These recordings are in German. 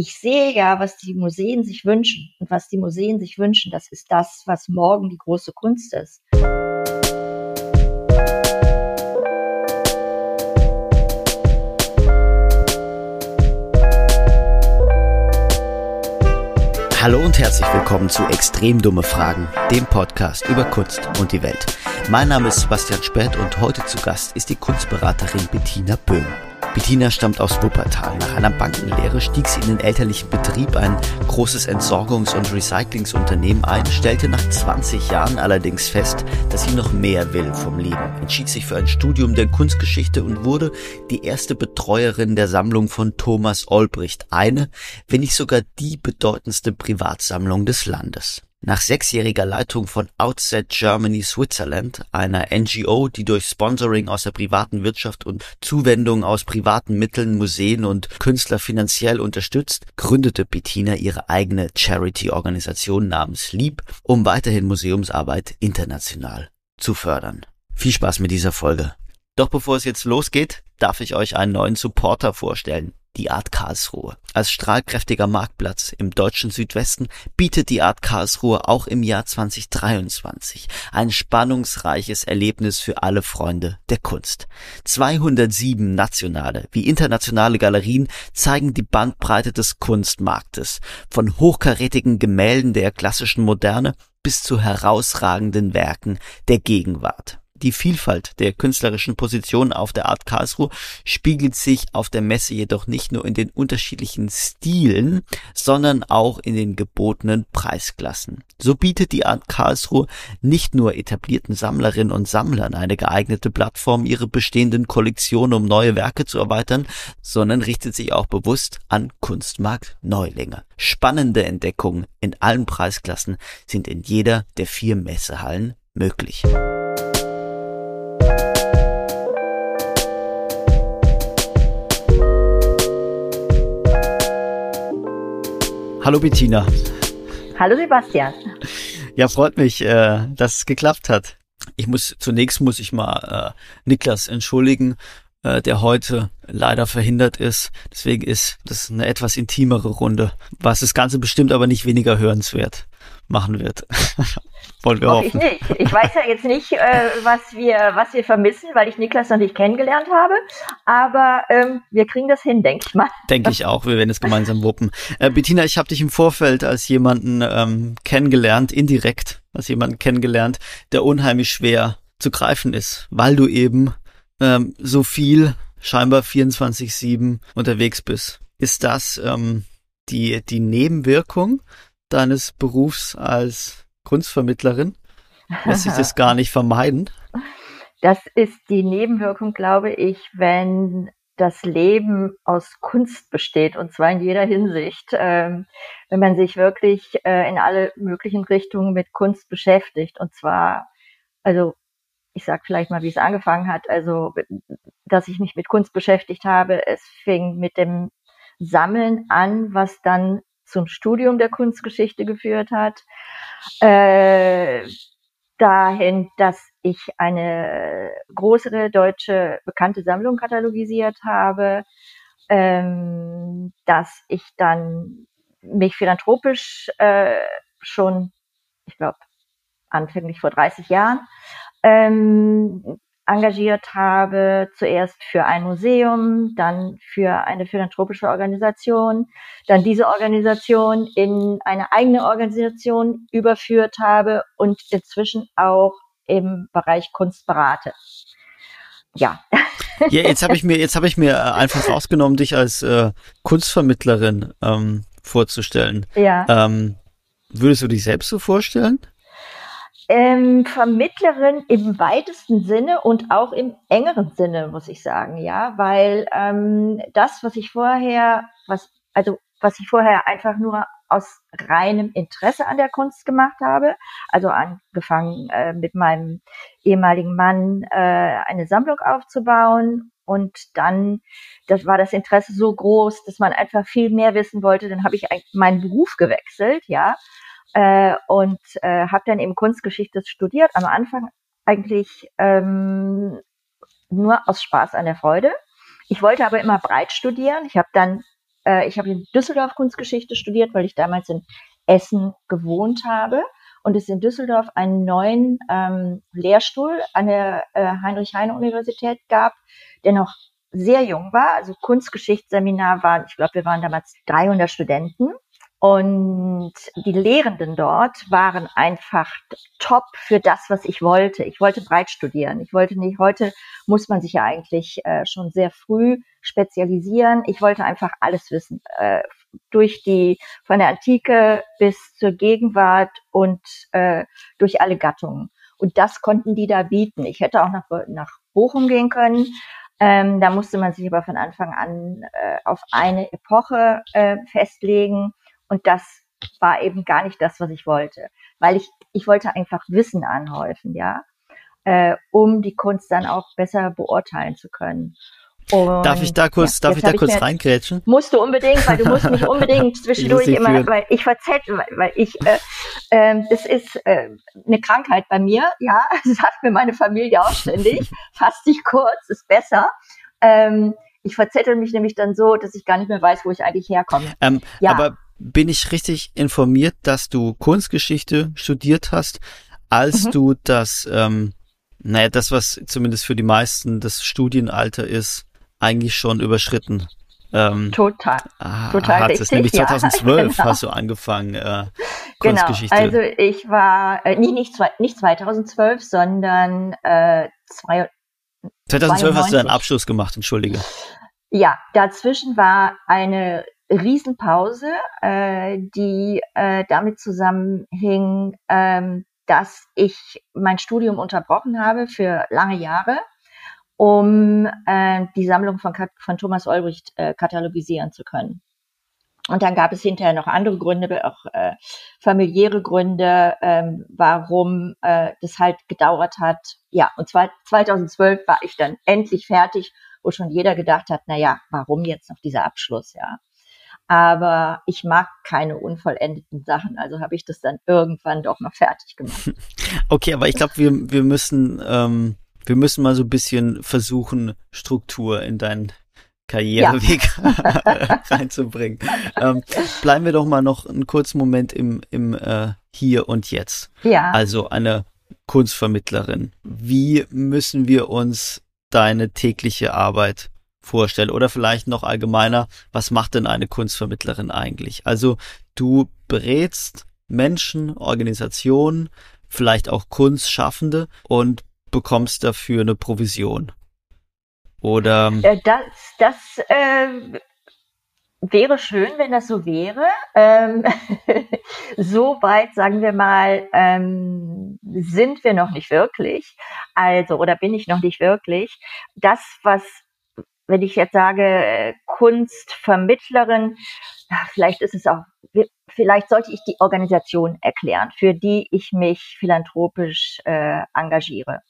ich sehe ja, was die Museen sich wünschen. Und was die Museen sich wünschen, das ist das, was morgen die große Kunst ist. Hallo und herzlich willkommen zu Extrem dumme Fragen, dem Podcast über Kunst und die Welt. Mein Name ist Sebastian Spät und heute zu Gast ist die Kunstberaterin Bettina Böhm. Bettina stammt aus Wuppertal. Nach einer Bankenlehre stieg sie in den elterlichen Betrieb, ein großes Entsorgungs- und Recyclingsunternehmen ein, stellte nach 20 Jahren allerdings fest, dass sie noch mehr will vom Leben, entschied sich für ein Studium der Kunstgeschichte und wurde die erste Betreuerin der Sammlung von Thomas Olbricht, eine, wenn nicht sogar die bedeutendste Privatsammlung des Landes. Nach sechsjähriger Leitung von Outset Germany Switzerland, einer NGO, die durch Sponsoring aus der privaten Wirtschaft und Zuwendung aus privaten Mitteln Museen und Künstler finanziell unterstützt, gründete Bettina ihre eigene Charity-Organisation namens Lieb, um weiterhin Museumsarbeit international zu fördern. Viel Spaß mit dieser Folge. Doch bevor es jetzt losgeht, darf ich euch einen neuen Supporter vorstellen die Art Karlsruhe. Als strahlkräftiger Marktplatz im deutschen Südwesten bietet die Art Karlsruhe auch im Jahr 2023 ein spannungsreiches Erlebnis für alle Freunde der Kunst. 207 nationale wie internationale Galerien zeigen die Bandbreite des Kunstmarktes, von hochkarätigen Gemälden der klassischen Moderne bis zu herausragenden Werken der Gegenwart. Die Vielfalt der künstlerischen Positionen auf der Art Karlsruhe spiegelt sich auf der Messe jedoch nicht nur in den unterschiedlichen Stilen, sondern auch in den gebotenen Preisklassen. So bietet die Art Karlsruhe nicht nur etablierten Sammlerinnen und Sammlern eine geeignete Plattform, ihre bestehenden Kollektionen um neue Werke zu erweitern, sondern richtet sich auch bewusst an Kunstmarkt-Neulinge. Spannende Entdeckungen in allen Preisklassen sind in jeder der vier Messehallen möglich. Hallo Bettina. Hallo Sebastian. Ja, freut mich, äh, dass es geklappt hat. Ich muss zunächst muss ich mal äh, Niklas entschuldigen, äh, der heute leider verhindert ist. Deswegen ist das eine etwas intimere Runde, was das Ganze bestimmt aber nicht weniger hörenswert machen wird. Wollen wir Hoffe hoffen. Ich nicht. Ich weiß ja jetzt nicht, äh, was wir, was wir vermissen, weil ich Niklas noch nicht kennengelernt habe. Aber ähm, wir kriegen das hin, denke ich mal. Denke ich auch. Wir werden es gemeinsam wuppen. Äh, Bettina, ich habe dich im Vorfeld als jemanden ähm, kennengelernt, indirekt als jemanden kennengelernt, der unheimlich schwer zu greifen ist, weil du eben ähm, so viel scheinbar 24/7 unterwegs bist. Ist das ähm, die die Nebenwirkung deines Berufs als Kunstvermittlerin? Lässt sich das gar nicht vermeiden? Das ist die Nebenwirkung, glaube ich, wenn das Leben aus Kunst besteht und zwar in jeder Hinsicht. Ähm, wenn man sich wirklich äh, in alle möglichen Richtungen mit Kunst beschäftigt und zwar, also ich sag vielleicht mal, wie es angefangen hat, also dass ich mich mit Kunst beschäftigt habe. Es fing mit dem Sammeln an, was dann zum Studium der Kunstgeschichte geführt hat, äh, dahin, dass ich eine größere deutsche bekannte Sammlung katalogisiert habe, ähm, dass ich dann mich philanthropisch äh, schon, ich glaube, anfänglich vor 30 Jahren ähm, engagiert habe, zuerst für ein Museum, dann für eine philanthropische Organisation, dann diese Organisation in eine eigene Organisation überführt habe und inzwischen auch im Bereich Kunst berate. Ja. Ja, jetzt habe ich mir jetzt habe ich mir äh, einfach rausgenommen, dich als äh, Kunstvermittlerin ähm, vorzustellen. Ja. Ähm, würdest du dich selbst so vorstellen? Ähm, Vermittlerin im weitesten Sinne und auch im engeren Sinne, muss ich sagen, ja, weil ähm, das, was ich vorher, was, also was ich vorher einfach nur aus reinem Interesse an der Kunst gemacht habe, also angefangen äh, mit meinem ehemaligen Mann äh, eine Sammlung aufzubauen und dann, das war das Interesse so groß, dass man einfach viel mehr wissen wollte. Dann habe ich meinen Beruf gewechselt, ja, äh, und äh, habe dann eben Kunstgeschichte studiert. Am Anfang eigentlich ähm, nur aus Spaß an der Freude. Ich wollte aber immer breit studieren. Ich habe dann äh, ich habe in Düsseldorf Kunstgeschichte studiert, weil ich damals in Essen gewohnt habe und es in Düsseldorf einen neuen ähm, Lehrstuhl an der äh, Heinrich-Heine-Universität gab, der noch sehr jung war. Also Kunstgeschichtsseminar waren, ich glaube, wir waren damals 300 Studenten. Und die Lehrenden dort waren einfach top für das, was ich wollte. Ich wollte breit studieren. Ich wollte nicht, heute muss man sich ja eigentlich äh, schon sehr früh spezialisieren. Ich wollte einfach alles wissen. Äh, durch die, von der Antike bis zur Gegenwart und äh, durch alle Gattungen. Und das konnten die da bieten. Ich hätte auch nach, nach Bochum gehen können. Ähm, da musste man sich aber von Anfang an äh, auf eine Epoche äh, festlegen. Und das war eben gar nicht das, was ich wollte. Weil ich, ich wollte einfach Wissen anhäufen, ja, äh, um die Kunst dann auch besser beurteilen zu können. Und darf ich da kurz, ja, darf ich da kurz reingrätschen? Musst du unbedingt, weil du musst mich unbedingt zwischendurch immer, führen. weil ich verzettel, weil, weil ich, äh, äh, das ist äh, eine Krankheit bei mir, ja, das sagt mir meine Familie auch ständig. Fass dich kurz, ist besser. Ähm, ich verzettel mich nämlich dann so, dass ich gar nicht mehr weiß, wo ich eigentlich herkomme. Ähm, ja. Aber bin ich richtig informiert, dass du Kunstgeschichte studiert hast, als mhm. du das, ähm, naja, das, was zumindest für die meisten das Studienalter ist, eigentlich schon überschritten. Ähm, total. Total hat es nämlich 2012 ja, genau. hast du angefangen äh, genau. Kunstgeschichte. Genau. Also ich war äh, nee, nicht, nicht 2012, sondern äh, zwei, 2012 92. hast du deinen Abschluss gemacht, entschuldige. Ja, dazwischen war eine Riesenpause, äh, die äh, damit zusammenhing, ähm, dass ich mein Studium unterbrochen habe für lange Jahre, um äh, die Sammlung von, von Thomas Olbricht äh, katalogisieren zu können. Und dann gab es hinterher noch andere Gründe, auch äh, familiäre Gründe, ähm, warum äh, das halt gedauert hat. Ja, und zwar 2012 war ich dann endlich fertig, wo schon jeder gedacht hat, na ja, warum jetzt noch dieser Abschluss, ja aber ich mag keine unvollendeten Sachen, also habe ich das dann irgendwann doch noch fertig gemacht. Okay, aber ich glaube, wir, wir müssen, ähm, wir müssen mal so ein bisschen versuchen, Struktur in deinen Karriereweg ja. reinzubringen. Ähm, bleiben wir doch mal noch einen kurzen Moment im, im äh, Hier und Jetzt. Ja. Also eine Kunstvermittlerin. Wie müssen wir uns deine tägliche Arbeit vorstelle oder vielleicht noch allgemeiner, was macht denn eine Kunstvermittlerin eigentlich? Also du berätst Menschen, Organisationen, vielleicht auch Kunstschaffende und bekommst dafür eine Provision. Oder äh, das, das äh, wäre schön, wenn das so wäre. Ähm, so weit, sagen wir mal, ähm, sind wir noch nicht wirklich. Also, oder bin ich noch nicht wirklich. Das, was wenn ich jetzt sage äh, Kunstvermittlerin, vielleicht ist es auch, vielleicht sollte ich die Organisation erklären, für die ich mich philanthropisch äh, engagiere.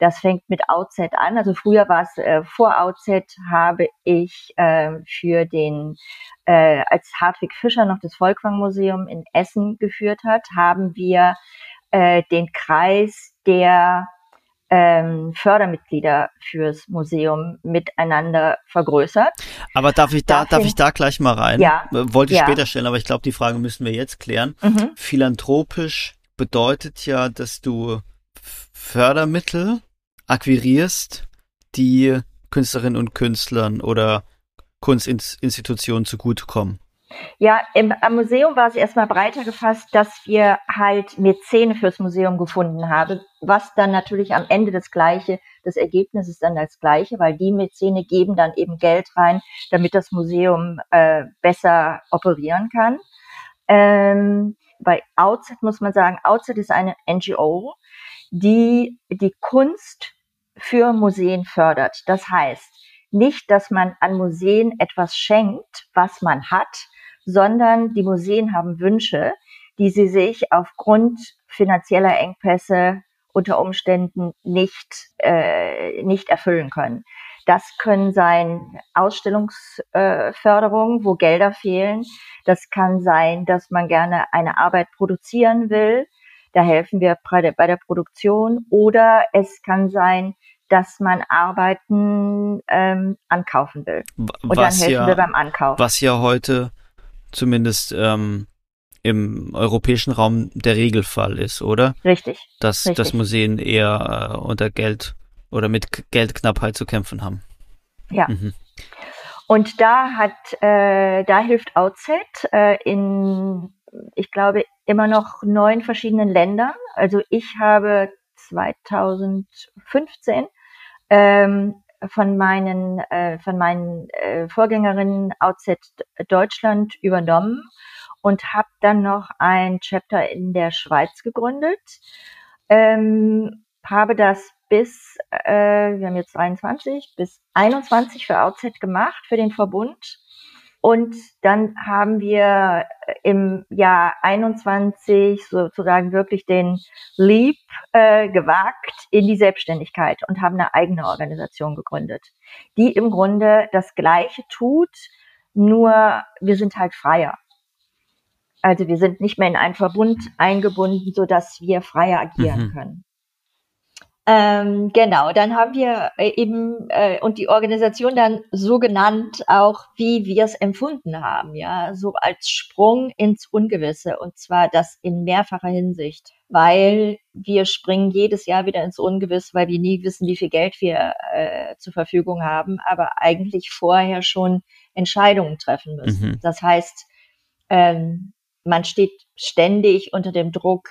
Das fängt mit OutZ an. Also früher war es äh, vor OutZ habe ich äh, für den, äh, als Hartwig Fischer noch das Volkwang Museum in Essen geführt hat, haben wir äh, den Kreis der ähm, Fördermitglieder fürs Museum miteinander vergrößert. Aber darf ich da, darf ich da gleich mal rein? Ja. Wollte ich ja. später stellen, aber ich glaube, die Frage müssen wir jetzt klären. Mhm. Philanthropisch bedeutet ja, dass du Fördermittel akquirierst, die Künstlerinnen und Künstlern oder Kunstinstitutionen zugutekommen. Ja, im, am Museum war es erstmal breiter gefasst, dass wir halt Mäzene fürs Museum gefunden haben, was dann natürlich am Ende das gleiche, das Ergebnis ist dann das gleiche, weil die Mäzene geben dann eben Geld rein, damit das Museum äh, besser operieren kann. Ähm, bei Outset muss man sagen, Outset ist eine NGO, die die Kunst für Museen fördert. Das heißt, nicht, dass man an Museen etwas schenkt, was man hat, sondern die Museen haben Wünsche, die sie sich aufgrund finanzieller Engpässe unter Umständen nicht, äh, nicht erfüllen können. Das können sein Ausstellungsförderung, äh, wo Gelder fehlen. Das kann sein, dass man gerne eine Arbeit produzieren will. Da helfen wir bei der, bei der Produktion. Oder es kann sein, dass man Arbeiten ähm, ankaufen will. Und was dann helfen ja, wir beim Ankauf. Was ja heute zumindest ähm, im europäischen Raum der Regelfall ist, oder? Richtig. Dass, richtig. dass Museen eher äh, unter Geld oder mit Geldknappheit zu kämpfen haben. Ja. Mhm. Und da hat, äh, da hilft OutSet äh, in, ich glaube, immer noch neun verschiedenen Ländern. Also ich habe 2015 ähm, von meinen, äh, von meinen äh, Vorgängerinnen OutSet Deutschland übernommen und habe dann noch ein Chapter in der Schweiz gegründet. Ähm, habe das bis, äh, wir haben jetzt 23, bis 21 für OutSet gemacht, für den Verbund. Und dann haben wir im Jahr 21 sozusagen wirklich den Leap äh, gewagt in die Selbstständigkeit und haben eine eigene Organisation gegründet, die im Grunde das Gleiche tut, nur wir sind halt freier. Also wir sind nicht mehr in einen Verbund eingebunden, so dass wir freier agieren Mhm. können. Ähm, genau, dann haben wir äh, eben äh, und die Organisation dann so genannt, auch wie wir es empfunden haben, ja, so als Sprung ins Ungewisse und zwar das in mehrfacher Hinsicht, weil wir springen jedes Jahr wieder ins Ungewisse, weil wir nie wissen, wie viel Geld wir äh, zur Verfügung haben, aber eigentlich vorher schon Entscheidungen treffen müssen. Mhm. Das heißt, ähm, man steht ständig unter dem Druck,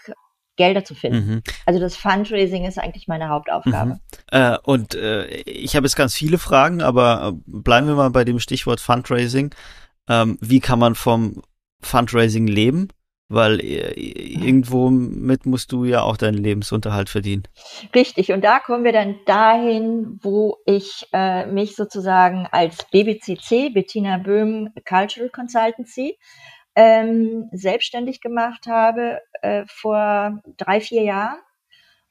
Gelder zu finden. Mhm. Also das Fundraising ist eigentlich meine Hauptaufgabe. Mhm. Äh, und äh, ich habe jetzt ganz viele Fragen, aber äh, bleiben wir mal bei dem Stichwort Fundraising. Ähm, wie kann man vom Fundraising leben? Weil äh, irgendwo mit musst du ja auch deinen Lebensunterhalt verdienen. Richtig, und da kommen wir dann dahin, wo ich äh, mich sozusagen als BBCC, Bettina Böhm Cultural Consultancy, ähm, selbstständig gemacht habe äh, vor drei, vier Jahren,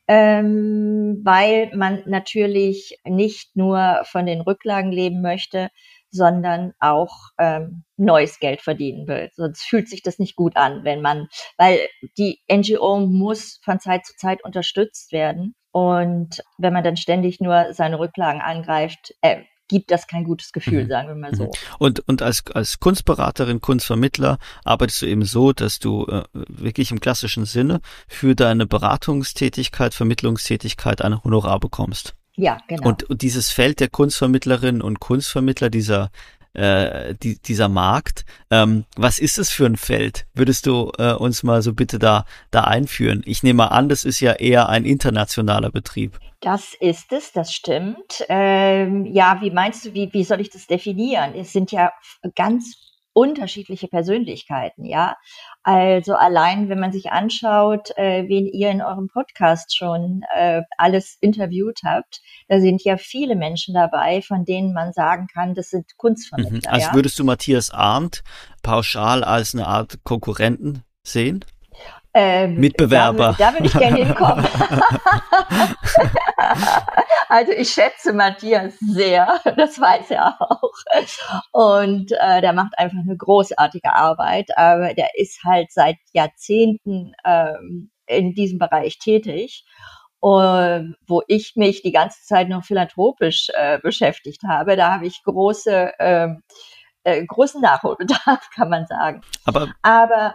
ähm, weil man natürlich nicht nur von den Rücklagen leben möchte, sondern auch ähm, neues Geld verdienen will. Sonst fühlt sich das nicht gut an, wenn man, weil die NGO muss von Zeit zu Zeit unterstützt werden. Und wenn man dann ständig nur seine Rücklagen angreift, äh, gibt das kein gutes Gefühl, Mhm. sagen wir mal so. Und, und als, als Kunstberaterin, Kunstvermittler arbeitest du eben so, dass du äh, wirklich im klassischen Sinne für deine Beratungstätigkeit, Vermittlungstätigkeit ein Honorar bekommst. Ja, genau. Und, und dieses Feld der Kunstvermittlerinnen und Kunstvermittler, dieser, äh, die, dieser Markt, ähm, was ist es für ein Feld? Würdest du äh, uns mal so bitte da, da einführen? Ich nehme mal an, das ist ja eher ein internationaler Betrieb. Das ist es, das stimmt. Ähm, ja, wie meinst du, wie, wie soll ich das definieren? Es sind ja ganz unterschiedliche Persönlichkeiten, ja. Also allein, wenn man sich anschaut, äh, wen ihr in eurem Podcast schon äh, alles interviewt habt, da sind ja viele Menschen dabei, von denen man sagen kann, das sind Mhm. Kunstvermittler. Also ja? würdest du Matthias Arndt pauschal als eine Art Konkurrenten sehen? Ähm, Mitbewerber. Da, da würde ich gerne hinkommen. also ich schätze Matthias sehr, das weiß er auch. Und äh, der macht einfach eine großartige Arbeit, aber der ist halt seit Jahrzehnten ähm, in diesem Bereich tätig. Und wo ich mich die ganze Zeit noch philanthropisch äh, beschäftigt habe, da habe ich große ähm, äh, großen Nachholbedarf, kann man sagen. Aber, aber,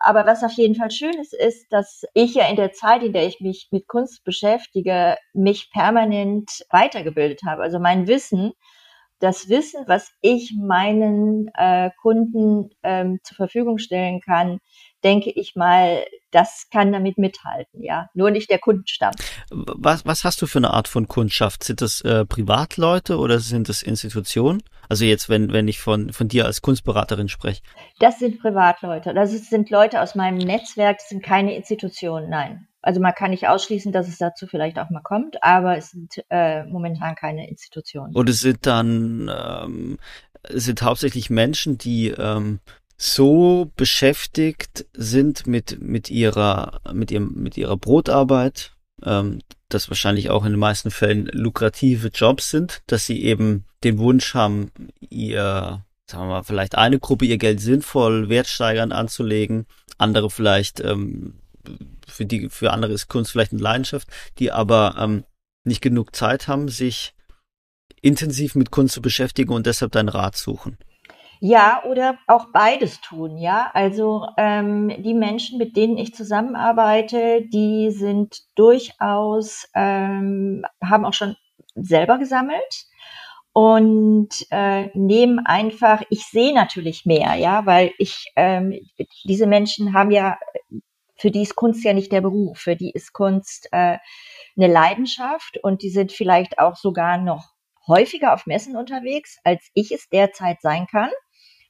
aber was auf jeden Fall schön ist, ist, dass ich ja in der Zeit, in der ich mich mit Kunst beschäftige, mich permanent weitergebildet habe. Also mein Wissen, das Wissen, was ich meinen äh, Kunden ähm, zur Verfügung stellen kann, denke ich mal, das kann damit mithalten, ja. Nur nicht der Kundenstamm. Was, was hast du für eine Art von Kundschaft? Sind das äh, Privatleute oder sind das Institutionen? Also jetzt, wenn, wenn ich von, von dir als Kunstberaterin spreche. Das sind Privatleute. Das sind Leute aus meinem Netzwerk, das sind keine Institutionen, nein. Also man kann nicht ausschließen, dass es dazu vielleicht auch mal kommt, aber es sind äh, momentan keine Institutionen. Und es sind dann ähm, es sind hauptsächlich Menschen, die ähm, so beschäftigt sind mit mit ihrer mit ihrem mit ihrer Brotarbeit, ähm, das wahrscheinlich auch in den meisten Fällen lukrative Jobs sind, dass sie eben den Wunsch haben, ihr sagen wir mal vielleicht eine Gruppe ihr Geld sinnvoll wertsteigernd anzulegen, andere vielleicht ähm, für die für andere ist Kunst vielleicht eine Leidenschaft, die aber ähm, nicht genug Zeit haben, sich intensiv mit Kunst zu beschäftigen und deshalb deinen Rat suchen. Ja, oder auch beides tun, ja. Also ähm, die Menschen, mit denen ich zusammenarbeite, die sind durchaus, ähm, haben auch schon selber gesammelt und äh, nehmen einfach, ich sehe natürlich mehr, ja, weil ich, ähm, diese Menschen haben ja, für die ist Kunst ja nicht der Beruf, für die ist Kunst äh, eine Leidenschaft und die sind vielleicht auch sogar noch häufiger auf Messen unterwegs, als ich es derzeit sein kann.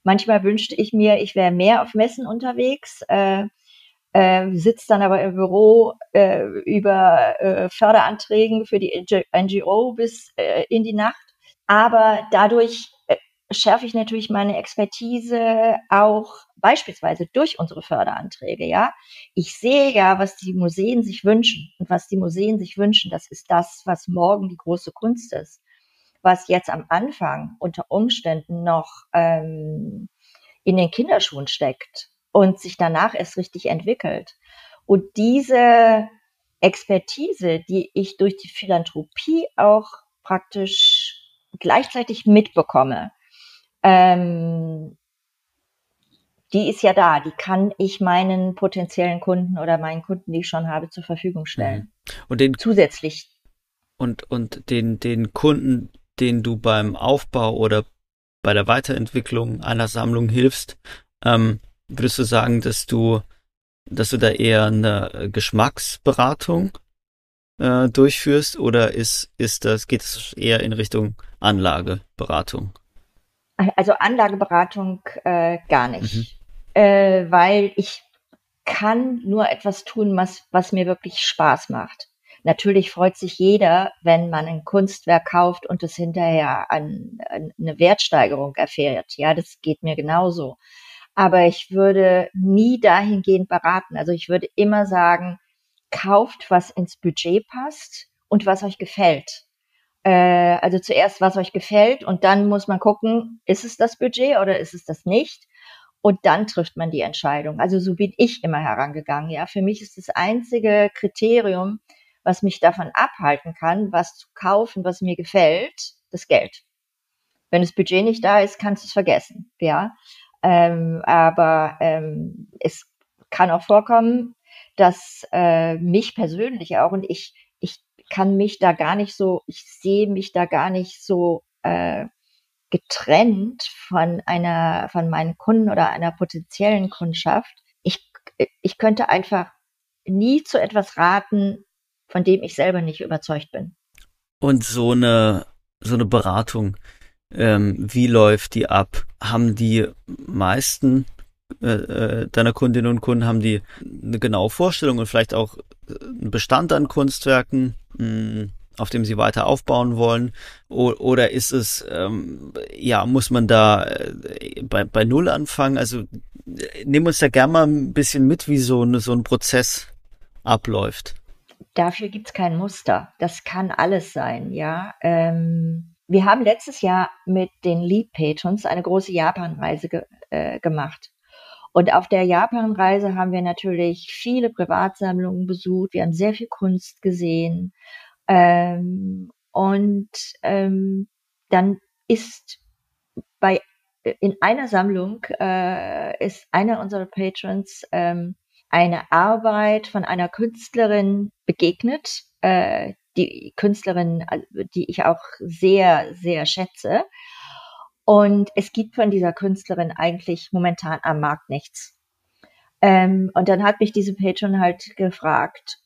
Manchmal wünschte ich mir, ich wäre mehr auf Messen unterwegs, äh, äh, sitze dann aber im Büro äh, über äh, Förderanträgen für die NGO bis äh, in die Nacht. Aber dadurch äh, schärfe ich natürlich meine Expertise auch beispielsweise durch unsere Förderanträge, ja. Ich sehe ja, was die Museen sich wünschen. Und was die Museen sich wünschen, das ist das, was morgen die große Kunst ist was jetzt am Anfang unter Umständen noch ähm, in den Kinderschuhen steckt und sich danach erst richtig entwickelt. Und diese Expertise, die ich durch die Philanthropie auch praktisch gleichzeitig mitbekomme, ähm, die ist ja da, die kann ich meinen potenziellen Kunden oder meinen Kunden, die ich schon habe, zur Verfügung stellen. Mhm. Und den zusätzlich und und den den Kunden, den du beim Aufbau oder bei der Weiterentwicklung einer Sammlung hilfst, ähm, würdest du sagen, dass du, dass du da eher eine Geschmacksberatung äh, durchführst oder ist, ist das, geht es eher in Richtung Anlageberatung? Also Anlageberatung äh, gar nicht, mhm. äh, weil ich kann nur etwas tun, was, was mir wirklich Spaß macht. Natürlich freut sich jeder, wenn man ein Kunstwerk kauft und es hinterher an, an eine Wertsteigerung erfährt. Ja, das geht mir genauso. Aber ich würde nie dahingehend beraten. Also ich würde immer sagen, kauft, was ins Budget passt und was euch gefällt. Äh, also zuerst, was euch gefällt und dann muss man gucken, ist es das Budget oder ist es das nicht? Und dann trifft man die Entscheidung. Also so bin ich immer herangegangen. Ja, für mich ist das einzige Kriterium, was mich davon abhalten kann, was zu kaufen, was mir gefällt, das Geld. Wenn das Budget nicht da ist, kannst du es vergessen, ja. Ähm, aber ähm, es kann auch vorkommen, dass äh, mich persönlich auch und ich, ich kann mich da gar nicht so, ich sehe mich da gar nicht so äh, getrennt von einer, von meinen Kunden oder einer potenziellen Kundschaft. Ich, ich könnte einfach nie zu etwas raten, von dem ich selber nicht überzeugt bin. Und so eine, so eine Beratung, ähm, wie läuft die ab? Haben die meisten äh, äh, deiner Kundinnen und Kunden, haben die eine genaue Vorstellung und vielleicht auch einen Bestand an Kunstwerken, mh, hm, auf dem sie weiter aufbauen wollen? O oder ist es, ähm, ja, muss man da äh, bei, bei Null anfangen? Also nehmen uns da gerne mal ein bisschen mit, wie so, eine, so ein Prozess abläuft. Dafür gibt's kein Muster. Das kann alles sein, ja. Ähm, wir haben letztes Jahr mit den Lead Patrons eine große Japanreise ge äh, gemacht. Und auf der Japanreise haben wir natürlich viele Privatsammlungen besucht. Wir haben sehr viel Kunst gesehen. Ähm, und ähm, dann ist bei in einer Sammlung äh, ist einer unserer Patrons ähm, eine Arbeit von einer Künstlerin begegnet, äh, die Künstlerin, die ich auch sehr, sehr schätze. Und es gibt von dieser Künstlerin eigentlich momentan am Markt nichts. Ähm, und dann hat mich diese Patron halt gefragt,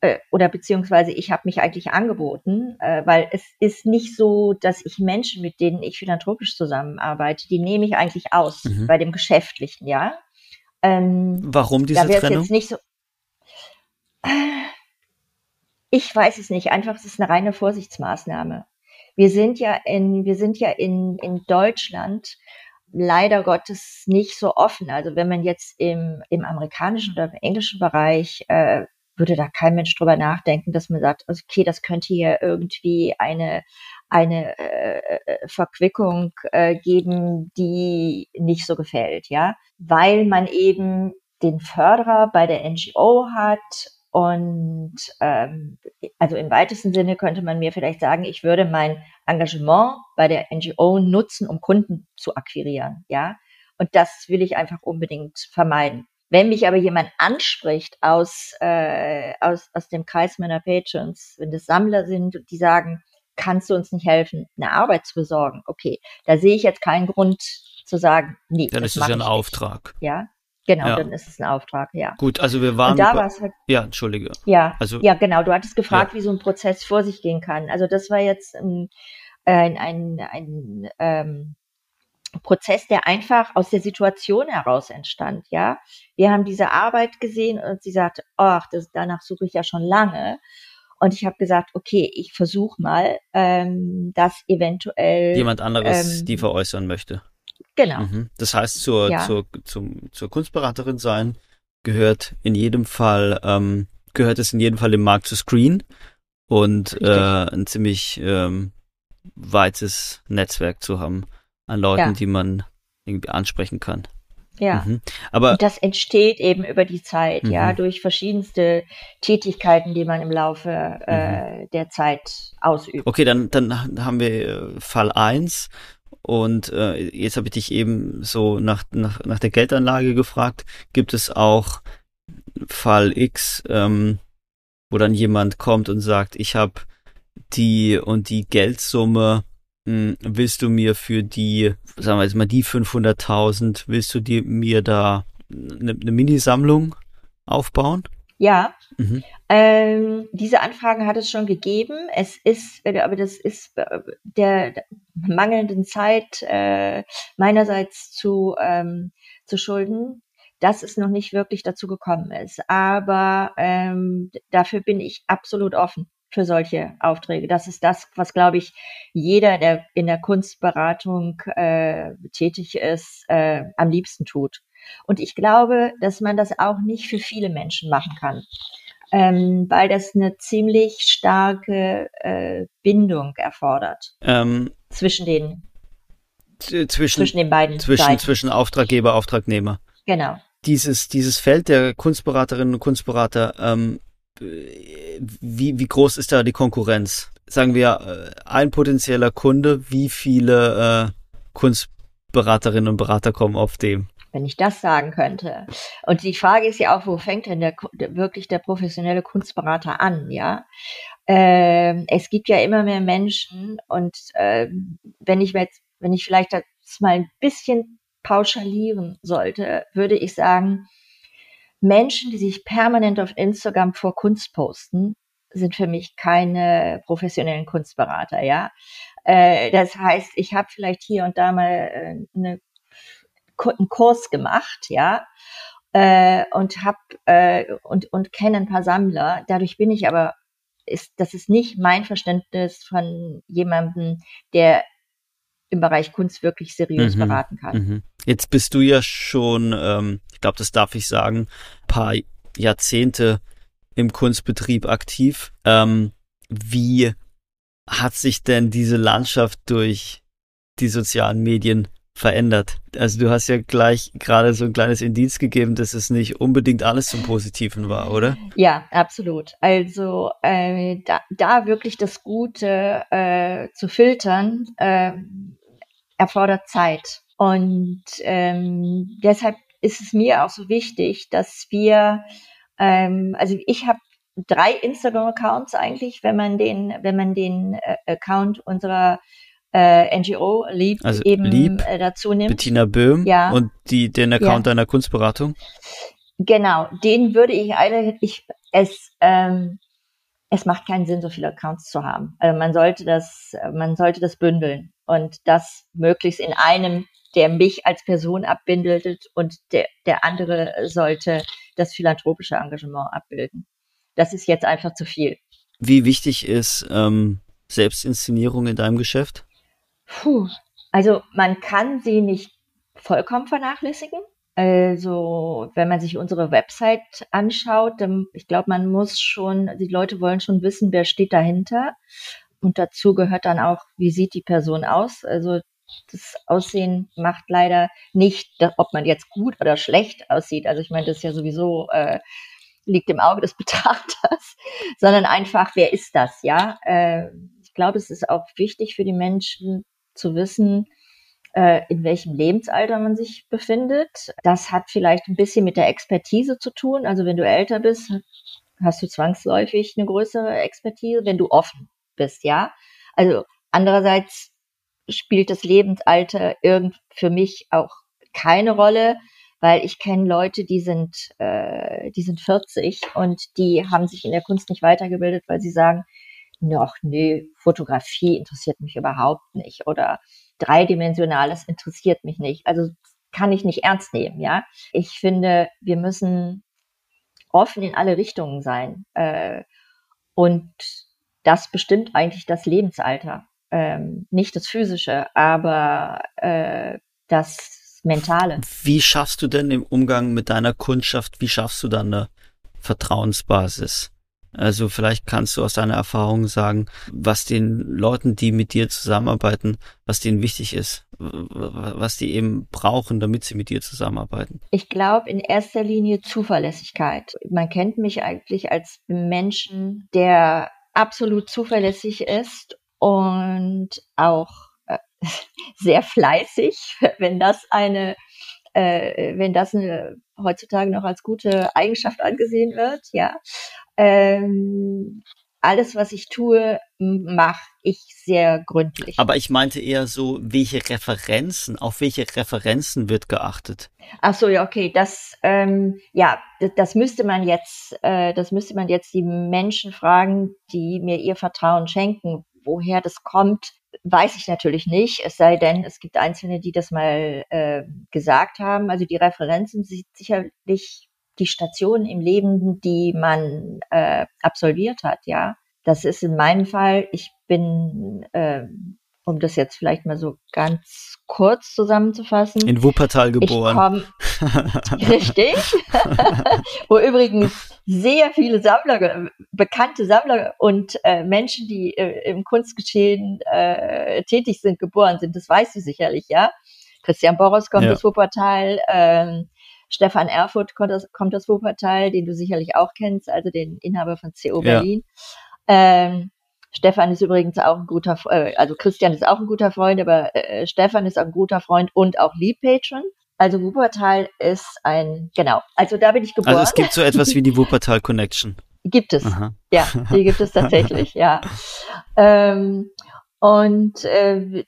äh, oder beziehungsweise ich habe mich eigentlich angeboten, äh, weil es ist nicht so, dass ich Menschen, mit denen ich philanthropisch zusammenarbeite, die nehme ich eigentlich aus mhm. bei dem Geschäftlichen, ja. Ähm, Warum diese da Trennung? Jetzt so, ich weiß es nicht. Einfach, es ist eine reine Vorsichtsmaßnahme. Wir sind ja in, wir sind ja in, in Deutschland leider Gottes nicht so offen. Also wenn man jetzt im, im amerikanischen oder im englischen Bereich äh, würde da kein Mensch drüber nachdenken, dass man sagt, okay, das könnte hier irgendwie eine eine äh, äh, Verquickung äh, geben, die nicht so gefällt, ja, weil man eben den Förderer bei der NGO hat und ähm, also im weitesten Sinne könnte man mir vielleicht sagen, ich würde mein Engagement bei der NGO nutzen, um Kunden zu akquirieren, ja. Und das will ich einfach unbedingt vermeiden. Wenn mich aber jemand anspricht aus, äh, aus, aus dem Kreis meiner Patrons, wenn das Sammler sind, die sagen, kannst du uns nicht helfen, eine Arbeit zu besorgen? Okay, da sehe ich jetzt keinen Grund zu sagen, nee. Dann ist es ja ein Auftrag. Ja, Genau, ja. dann ist es ein Auftrag, ja. Gut, also wir waren. Und da war es halt. Ja, entschuldige. Ja, also, ja, genau. Du hattest gefragt, ja. wie so ein Prozess vor sich gehen kann. Also das war jetzt ein, ein, ein, ein ähm, Prozess, der einfach aus der Situation heraus entstand, ja. Wir haben diese Arbeit gesehen und sie sagte, ach, das, danach suche ich ja schon lange. Und ich habe gesagt, okay, ich versuche mal, ähm, das eventuell jemand anderes ähm, die veräußern möchte. Genau. Mhm. Das heißt, zur, ja. zur, zum, zur Kunstberaterin sein gehört in jedem Fall, ähm, gehört es in jedem Fall im Markt zu Screen und äh, ein ziemlich ähm, weites Netzwerk zu haben an Leuten, ja. die man irgendwie ansprechen kann. Ja, mhm. aber und das entsteht eben über die Zeit, mhm. ja, durch verschiedenste Tätigkeiten, die man im Laufe äh, mhm. der Zeit ausübt. Okay, dann, dann haben wir äh, Fall eins und äh, jetzt habe ich dich eben so nach, nach, nach der Geldanlage gefragt. Gibt es auch Fall X, ähm, wo dann jemand kommt und sagt, ich habe die und die Geldsumme, willst du mir für die, sagen wir jetzt mal die 500.000, willst du dir mir da eine, eine Minisammlung aufbauen? Ja, mhm. ähm, diese Anfragen hat es schon gegeben. Es ist, äh, aber das ist äh, der mangelnden Zeit äh, meinerseits zu, ähm, zu schulden, dass es noch nicht wirklich dazu gekommen ist. Aber ähm, dafür bin ich absolut offen für solche Aufträge. Das ist das, was, glaube ich, jeder, der in der Kunstberatung äh, tätig ist, äh, am liebsten tut. Und ich glaube, dass man das auch nicht für viele Menschen machen kann, ähm, weil das eine ziemlich starke äh, Bindung erfordert ähm, zwischen den zwischen, zwischen den beiden zwischen, Seiten. zwischen Auftraggeber Auftragnehmer. Genau. Dieses dieses Feld der Kunstberaterinnen und Kunstberater, ähm, wie wie groß ist da die Konkurrenz? Sagen wir äh, ein potenzieller Kunde, wie viele äh, Kunstberaterinnen und Berater kommen auf dem? wenn ich das sagen könnte. Und die Frage ist ja auch, wo fängt denn der, wirklich der professionelle Kunstberater an, ja? Ähm, es gibt ja immer mehr Menschen und äh, wenn ich jetzt, wenn ich vielleicht das mal ein bisschen pauschalieren sollte, würde ich sagen, Menschen, die sich permanent auf Instagram vor Kunst posten, sind für mich keine professionellen Kunstberater, ja. Äh, das heißt, ich habe vielleicht hier und da mal äh, eine einen Kurs gemacht, ja, äh, und hab äh, und und kenne ein paar Sammler. Dadurch bin ich aber ist das ist nicht mein Verständnis von jemandem, der im Bereich Kunst wirklich seriös mhm, beraten kann. Mhm. Jetzt bist du ja schon, ähm, ich glaube, das darf ich sagen, paar Jahrzehnte im Kunstbetrieb aktiv. Ähm, wie hat sich denn diese Landschaft durch die sozialen Medien verändert. Also du hast ja gleich gerade so ein kleines Indiz gegeben, dass es nicht unbedingt alles zum Positiven war, oder? Ja, absolut. Also äh, da, da wirklich das Gute äh, zu filtern, äh, erfordert Zeit. Und ähm, deshalb ist es mir auch so wichtig, dass wir, ähm, also ich habe drei Instagram-Accounts eigentlich, wenn man den, wenn man den äh, Account unserer äh, NGO Lieb also eben Lieb, äh, dazu nimmt. Bettina Böhm ja. und die, den Account ja. deiner Kunstberatung? Genau, den würde ich eigentlich, es, ähm, es macht keinen Sinn, so viele Accounts zu haben. Also man sollte das, man sollte das bündeln und das möglichst in einem, der mich als Person abbildet und der, der andere sollte das philanthropische Engagement abbilden. Das ist jetzt einfach zu viel. Wie wichtig ist ähm, Selbstinszenierung in deinem Geschäft? Puh, also man kann sie nicht vollkommen vernachlässigen. Also, wenn man sich unsere Website anschaut, dann, ich glaube, man muss schon, die Leute wollen schon wissen, wer steht dahinter. Und dazu gehört dann auch, wie sieht die Person aus? Also, das Aussehen macht leider nicht, ob man jetzt gut oder schlecht aussieht. Also, ich meine, das ist ja sowieso äh, liegt im Auge des Betrachters, sondern einfach, wer ist das, ja? Äh, ich glaube, es ist auch wichtig für die Menschen zu wissen, äh, in welchem Lebensalter man sich befindet. Das hat vielleicht ein bisschen mit der Expertise zu tun. Also wenn du älter bist, hast du zwangsläufig eine größere Expertise, wenn du offen bist, ja. Also andererseits spielt das Lebensalter irgend für mich auch keine Rolle, weil ich kenne Leute, die sind, äh, die sind 40 und die haben sich in der Kunst nicht weitergebildet, weil sie sagen, noch, nee, Fotografie interessiert mich überhaupt nicht oder dreidimensionales interessiert mich nicht. Also kann ich nicht ernst nehmen, ja. Ich finde, wir müssen offen in alle Richtungen sein. Äh, und das bestimmt eigentlich das Lebensalter. Ähm, nicht das physische, aber äh, das mentale. Wie schaffst du denn im Umgang mit deiner Kundschaft, wie schaffst du dann eine Vertrauensbasis? Also vielleicht kannst du aus deiner Erfahrung sagen, was den Leuten, die mit dir zusammenarbeiten, was denen wichtig ist, was die eben brauchen, damit sie mit dir zusammenarbeiten. Ich glaube in erster Linie Zuverlässigkeit. Man kennt mich eigentlich als Menschen, der absolut zuverlässig ist und auch äh, sehr fleißig, wenn das eine äh, wenn das eine, heutzutage noch als gute Eigenschaft angesehen wird, ja. Ähm, alles, was ich tue, mache ich sehr gründlich. Aber ich meinte eher so, welche Referenzen, auf welche Referenzen wird geachtet? Ach so, ja, okay, das, ähm, ja, das, das müsste man jetzt, äh, das müsste man jetzt die Menschen fragen, die mir ihr Vertrauen schenken. Woher das kommt, weiß ich natürlich nicht. Es sei denn, es gibt Einzelne, die das mal äh, gesagt haben. Also die Referenzen sind sicherlich die Stationen im Leben, die man äh, absolviert hat, ja. Das ist in meinem Fall, ich bin, äh, um das jetzt vielleicht mal so ganz kurz zusammenzufassen. In Wuppertal geboren. Komm, richtig. Wo übrigens sehr viele Sammler, bekannte Sammler und äh, Menschen, die äh, im Kunstgeschehen äh, tätig sind, geboren sind. Das weißt du sicherlich, ja. Christian Boros kommt ja. aus Wuppertal, ähm, Stefan Erfurt kommt aus, kommt aus Wuppertal, den du sicherlich auch kennst, also den Inhaber von CO Berlin. Ja. Ähm, Stefan ist übrigens auch ein guter, äh, also Christian ist auch ein guter Freund, aber äh, Stefan ist auch ein guter Freund und auch Lead Patron. Also Wuppertal ist ein, genau, also da bin ich geboren. Also es gibt so etwas wie die Wuppertal Connection. Gibt es, Aha. ja, die gibt es tatsächlich, ja. Ähm, und äh,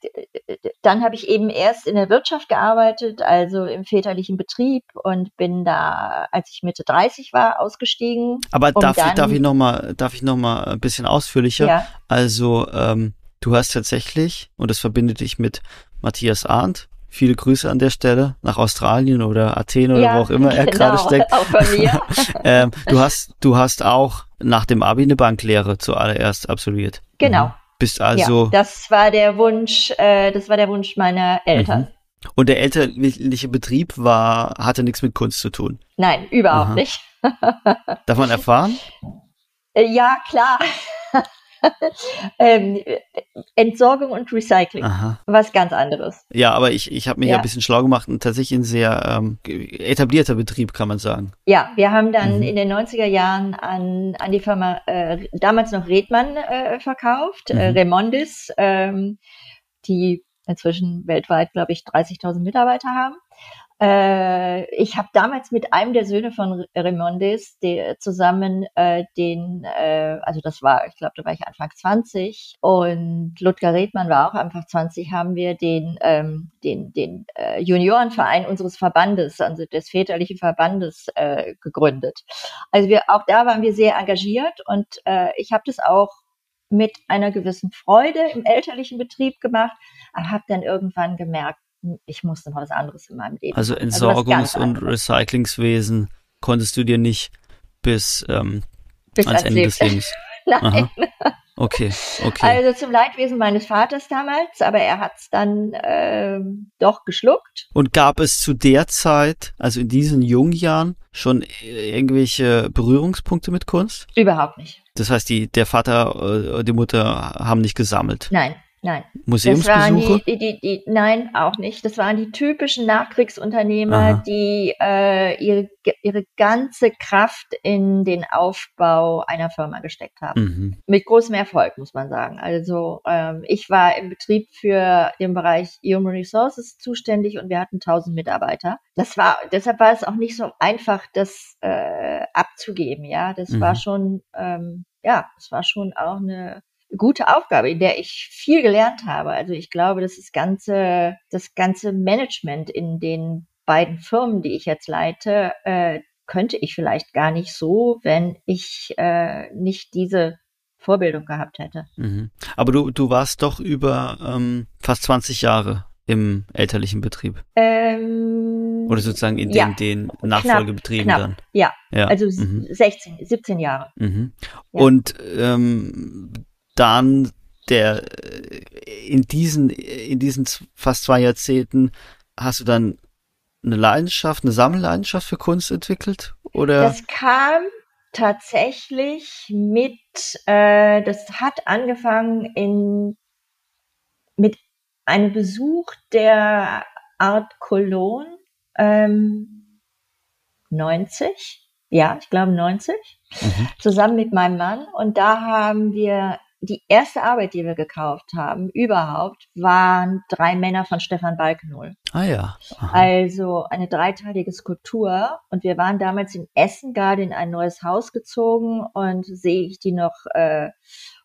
dann habe ich eben erst in der Wirtschaft gearbeitet, also im väterlichen Betrieb und bin da, als ich Mitte 30 war, ausgestiegen. Aber um darf, ich, darf ich noch mal, darf ich noch mal ein bisschen ausführlicher? Ja. Also ähm, du hast tatsächlich und das verbindet dich mit Matthias Arndt. Viele Grüße an der Stelle nach Australien oder Athen oder ja, wo auch immer er genau, gerade steckt. Auch von mir. ähm, du hast, du hast auch nach dem Abi eine Banklehre zuallererst absolviert. Genau. Mhm. Bist also. Ja, das war der Wunsch, äh, das war der Wunsch meiner Eltern. Mhm. Und der elterliche Betrieb war, hatte nichts mit Kunst zu tun? Nein, überhaupt Aha. nicht. Darf man erfahren? Äh, ja, klar. ähm, Entsorgung und Recycling. Aha. Was ganz anderes. Ja, aber ich, ich habe mir ja. ja ein bisschen schlau gemacht und tatsächlich ein sehr ähm, etablierter Betrieb, kann man sagen. Ja, wir haben dann mhm. in den 90er Jahren an, an die Firma äh, damals noch Redmann äh, verkauft, äh, mhm. äh, Remondis, ähm, die inzwischen weltweit, glaube ich, 30.000 Mitarbeiter haben. Äh, ich habe damals mit einem der Söhne von Remondes der, zusammen äh, den, äh, also das war, ich glaube, da war ich Anfang 20 und Ludger Redmann war auch Anfang 20, haben wir den, ähm, den, den äh, Juniorenverein unseres Verbandes, also des väterlichen Verbandes äh, gegründet. Also wir, auch da waren wir sehr engagiert und äh, ich habe das auch mit einer gewissen Freude im elterlichen Betrieb gemacht, aber habe dann irgendwann gemerkt, ich musste noch was anderes in meinem Leben. Also Entsorgungs- also und Recyclingswesen konntest du dir nicht bis, ähm, bis ans Ende des Lebens. Nein. Aha. Okay, okay. Also zum Leidwesen meines Vaters damals, aber er hat es dann äh, doch geschluckt. Und gab es zu der Zeit, also in diesen jungen Jahren, schon irgendwelche Berührungspunkte mit Kunst? Überhaupt nicht. Das heißt, die, der Vater, äh, die Mutter haben nicht gesammelt? Nein. Nein. Museumsbesuche? Die, die, die, nein, auch nicht. Das waren die typischen Nachkriegsunternehmer, Aha. die äh, ihre, ihre ganze Kraft in den Aufbau einer Firma gesteckt haben. Mhm. Mit großem Erfolg, muss man sagen. Also ähm, ich war im Betrieb für den Bereich Human Resources zuständig und wir hatten 1000 Mitarbeiter. Das war, deshalb war es auch nicht so einfach, das äh, abzugeben. Ja, das mhm. war schon, ähm, ja, es war schon auch eine gute Aufgabe, in der ich viel gelernt habe. Also ich glaube, dass das ganze, das ganze Management in den beiden Firmen, die ich jetzt leite, äh, könnte ich vielleicht gar nicht so, wenn ich äh, nicht diese Vorbildung gehabt hätte. Mhm. Aber du, du warst doch über ähm, fast 20 Jahre im elterlichen Betrieb. Ähm, Oder sozusagen in ja, den, den Nachfolgebetrieben knapp, knapp. dann. Ja, ja. also mhm. 16, 17 Jahre. Mhm. Ja. Und ähm, dann der äh, in diesen in diesen fast zwei Jahrzehnten hast du dann eine Leidenschaft, eine Sammelleidenschaft für Kunst entwickelt oder? Das kam tatsächlich mit, äh, das hat angefangen in mit einem Besuch der Art Cologne ähm, 90, ja, ich glaube 90, mhm. zusammen mit meinem Mann und da haben wir die erste Arbeit, die wir gekauft haben, überhaupt, waren drei Männer von Stefan Balkenhol. Ah ja. Aha. Also eine dreiteilige Skulptur. Und wir waren damals in Essen gerade in ein neues Haus gezogen und sehe ich die noch äh,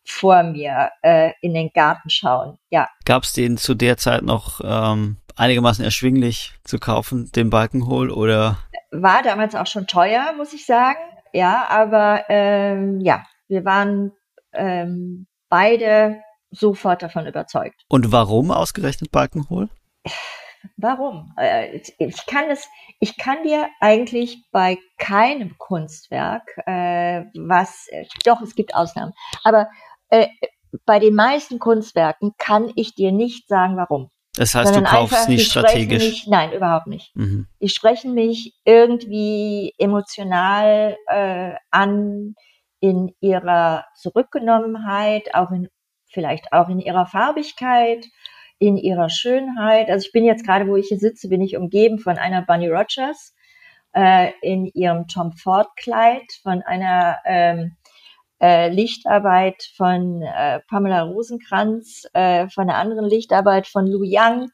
vor mir äh, in den Garten schauen. Ja. Gab es den zu der Zeit noch ähm, einigermaßen erschwinglich zu kaufen, den Balkenhol oder? War damals auch schon teuer, muss ich sagen. Ja, aber ähm, ja, wir waren ähm, beide sofort davon überzeugt. Und warum ausgerechnet Balkenhol? Warum? Äh, ich kann es, ich kann dir eigentlich bei keinem Kunstwerk, äh, was, doch, es gibt Ausnahmen, aber äh, bei den meisten Kunstwerken kann ich dir nicht sagen, warum. Das heißt, du kaufst einfach, nicht strategisch? Mich, nein, überhaupt nicht. Mhm. Die sprechen mich irgendwie emotional äh, an, in ihrer Zurückgenommenheit, auch in, vielleicht auch in ihrer Farbigkeit, in ihrer Schönheit. Also ich bin jetzt gerade, wo ich hier sitze, bin ich umgeben von einer Bunny Rogers äh, in ihrem Tom Ford Kleid, von einer ähm, äh, Lichtarbeit von äh, Pamela Rosenkranz, äh, von einer anderen Lichtarbeit von Lu Yang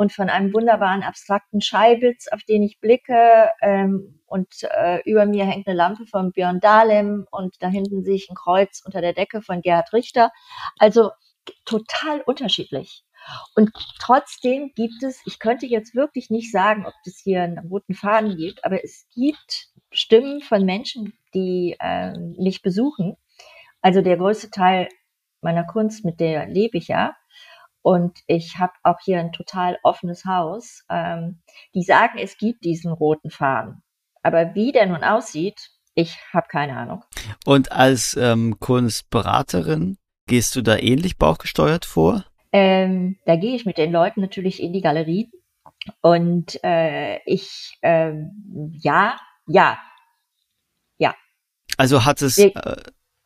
und von einem wunderbaren abstrakten Scheibitz, auf den ich blicke. Ähm, und äh, über mir hängt eine Lampe von Björn Dahlem und da hinten sehe ich ein Kreuz unter der Decke von Gerhard Richter. Also total unterschiedlich. Und trotzdem gibt es, ich könnte jetzt wirklich nicht sagen, ob es hier einen roten Faden gibt, aber es gibt Stimmen von Menschen, die äh, mich besuchen. Also der größte Teil meiner Kunst, mit der lebe ich ja, und ich habe auch hier ein total offenes Haus. Ähm, die sagen, es gibt diesen roten Faden. Aber wie der nun aussieht, ich habe keine Ahnung. Und als ähm, Kunstberaterin gehst du da ähnlich bauchgesteuert vor? Ähm, da gehe ich mit den Leuten natürlich in die Galerie. Und äh, ich, ähm, ja, ja, ja. Also hat es, äh,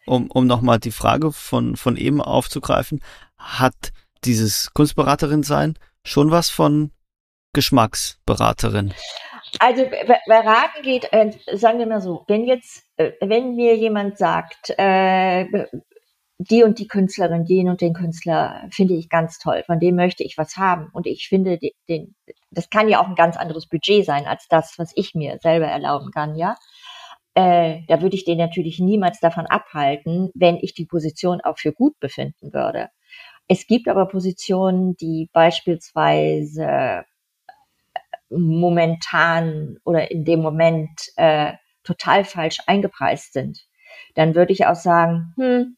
um, um nochmal die Frage von, von eben aufzugreifen, hat dieses Kunstberaterin sein schon was von Geschmacksberaterin? Also beraten geht, äh, sagen wir mal so, wenn jetzt, äh, wenn mir jemand sagt, äh, die und die Künstlerin, den und den Künstler finde ich ganz toll, von dem möchte ich was haben und ich finde den, den, das kann ja auch ein ganz anderes Budget sein als das, was ich mir selber erlauben kann, ja. Äh, da würde ich den natürlich niemals davon abhalten, wenn ich die Position auch für gut befinden würde. Es gibt aber Positionen, die beispielsweise äh, momentan oder in dem Moment äh, total falsch eingepreist sind. Dann würde ich auch sagen, hm,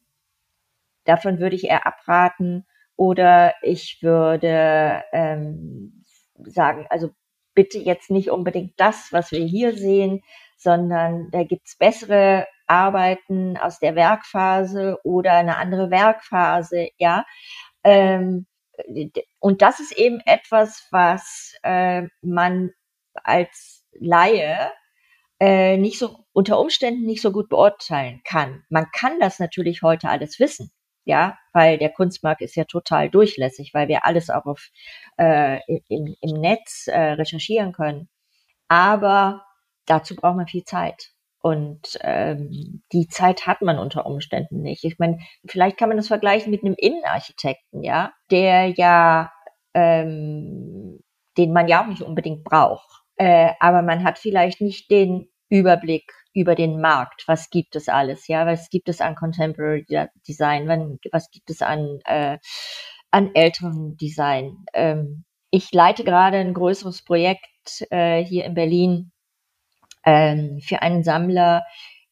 davon würde ich eher abraten oder ich würde ähm, sagen, also bitte jetzt nicht unbedingt das, was wir hier sehen, sondern da gibt's bessere Arbeiten aus der Werkphase oder eine andere Werkphase, ja. Ähm, und das ist eben etwas, was äh, man als Laie äh, nicht so unter Umständen nicht so gut beurteilen kann. Man kann das natürlich heute alles wissen. ja, weil der Kunstmarkt ist ja total durchlässig, weil wir alles auch auf, äh, im, im Netz äh, recherchieren können. Aber dazu braucht man viel Zeit. Und ähm, die Zeit hat man unter Umständen nicht. Ich meine, vielleicht kann man das vergleichen mit einem Innenarchitekten, ja, der ja, ähm, den man ja auch nicht unbedingt braucht. Äh, aber man hat vielleicht nicht den Überblick über den Markt. Was gibt es alles? Ja, was gibt es an Contemporary Design? Was gibt es an, äh, an älteren Design? Ähm, ich leite gerade ein größeres Projekt äh, hier in Berlin ähm, für einen Sammler,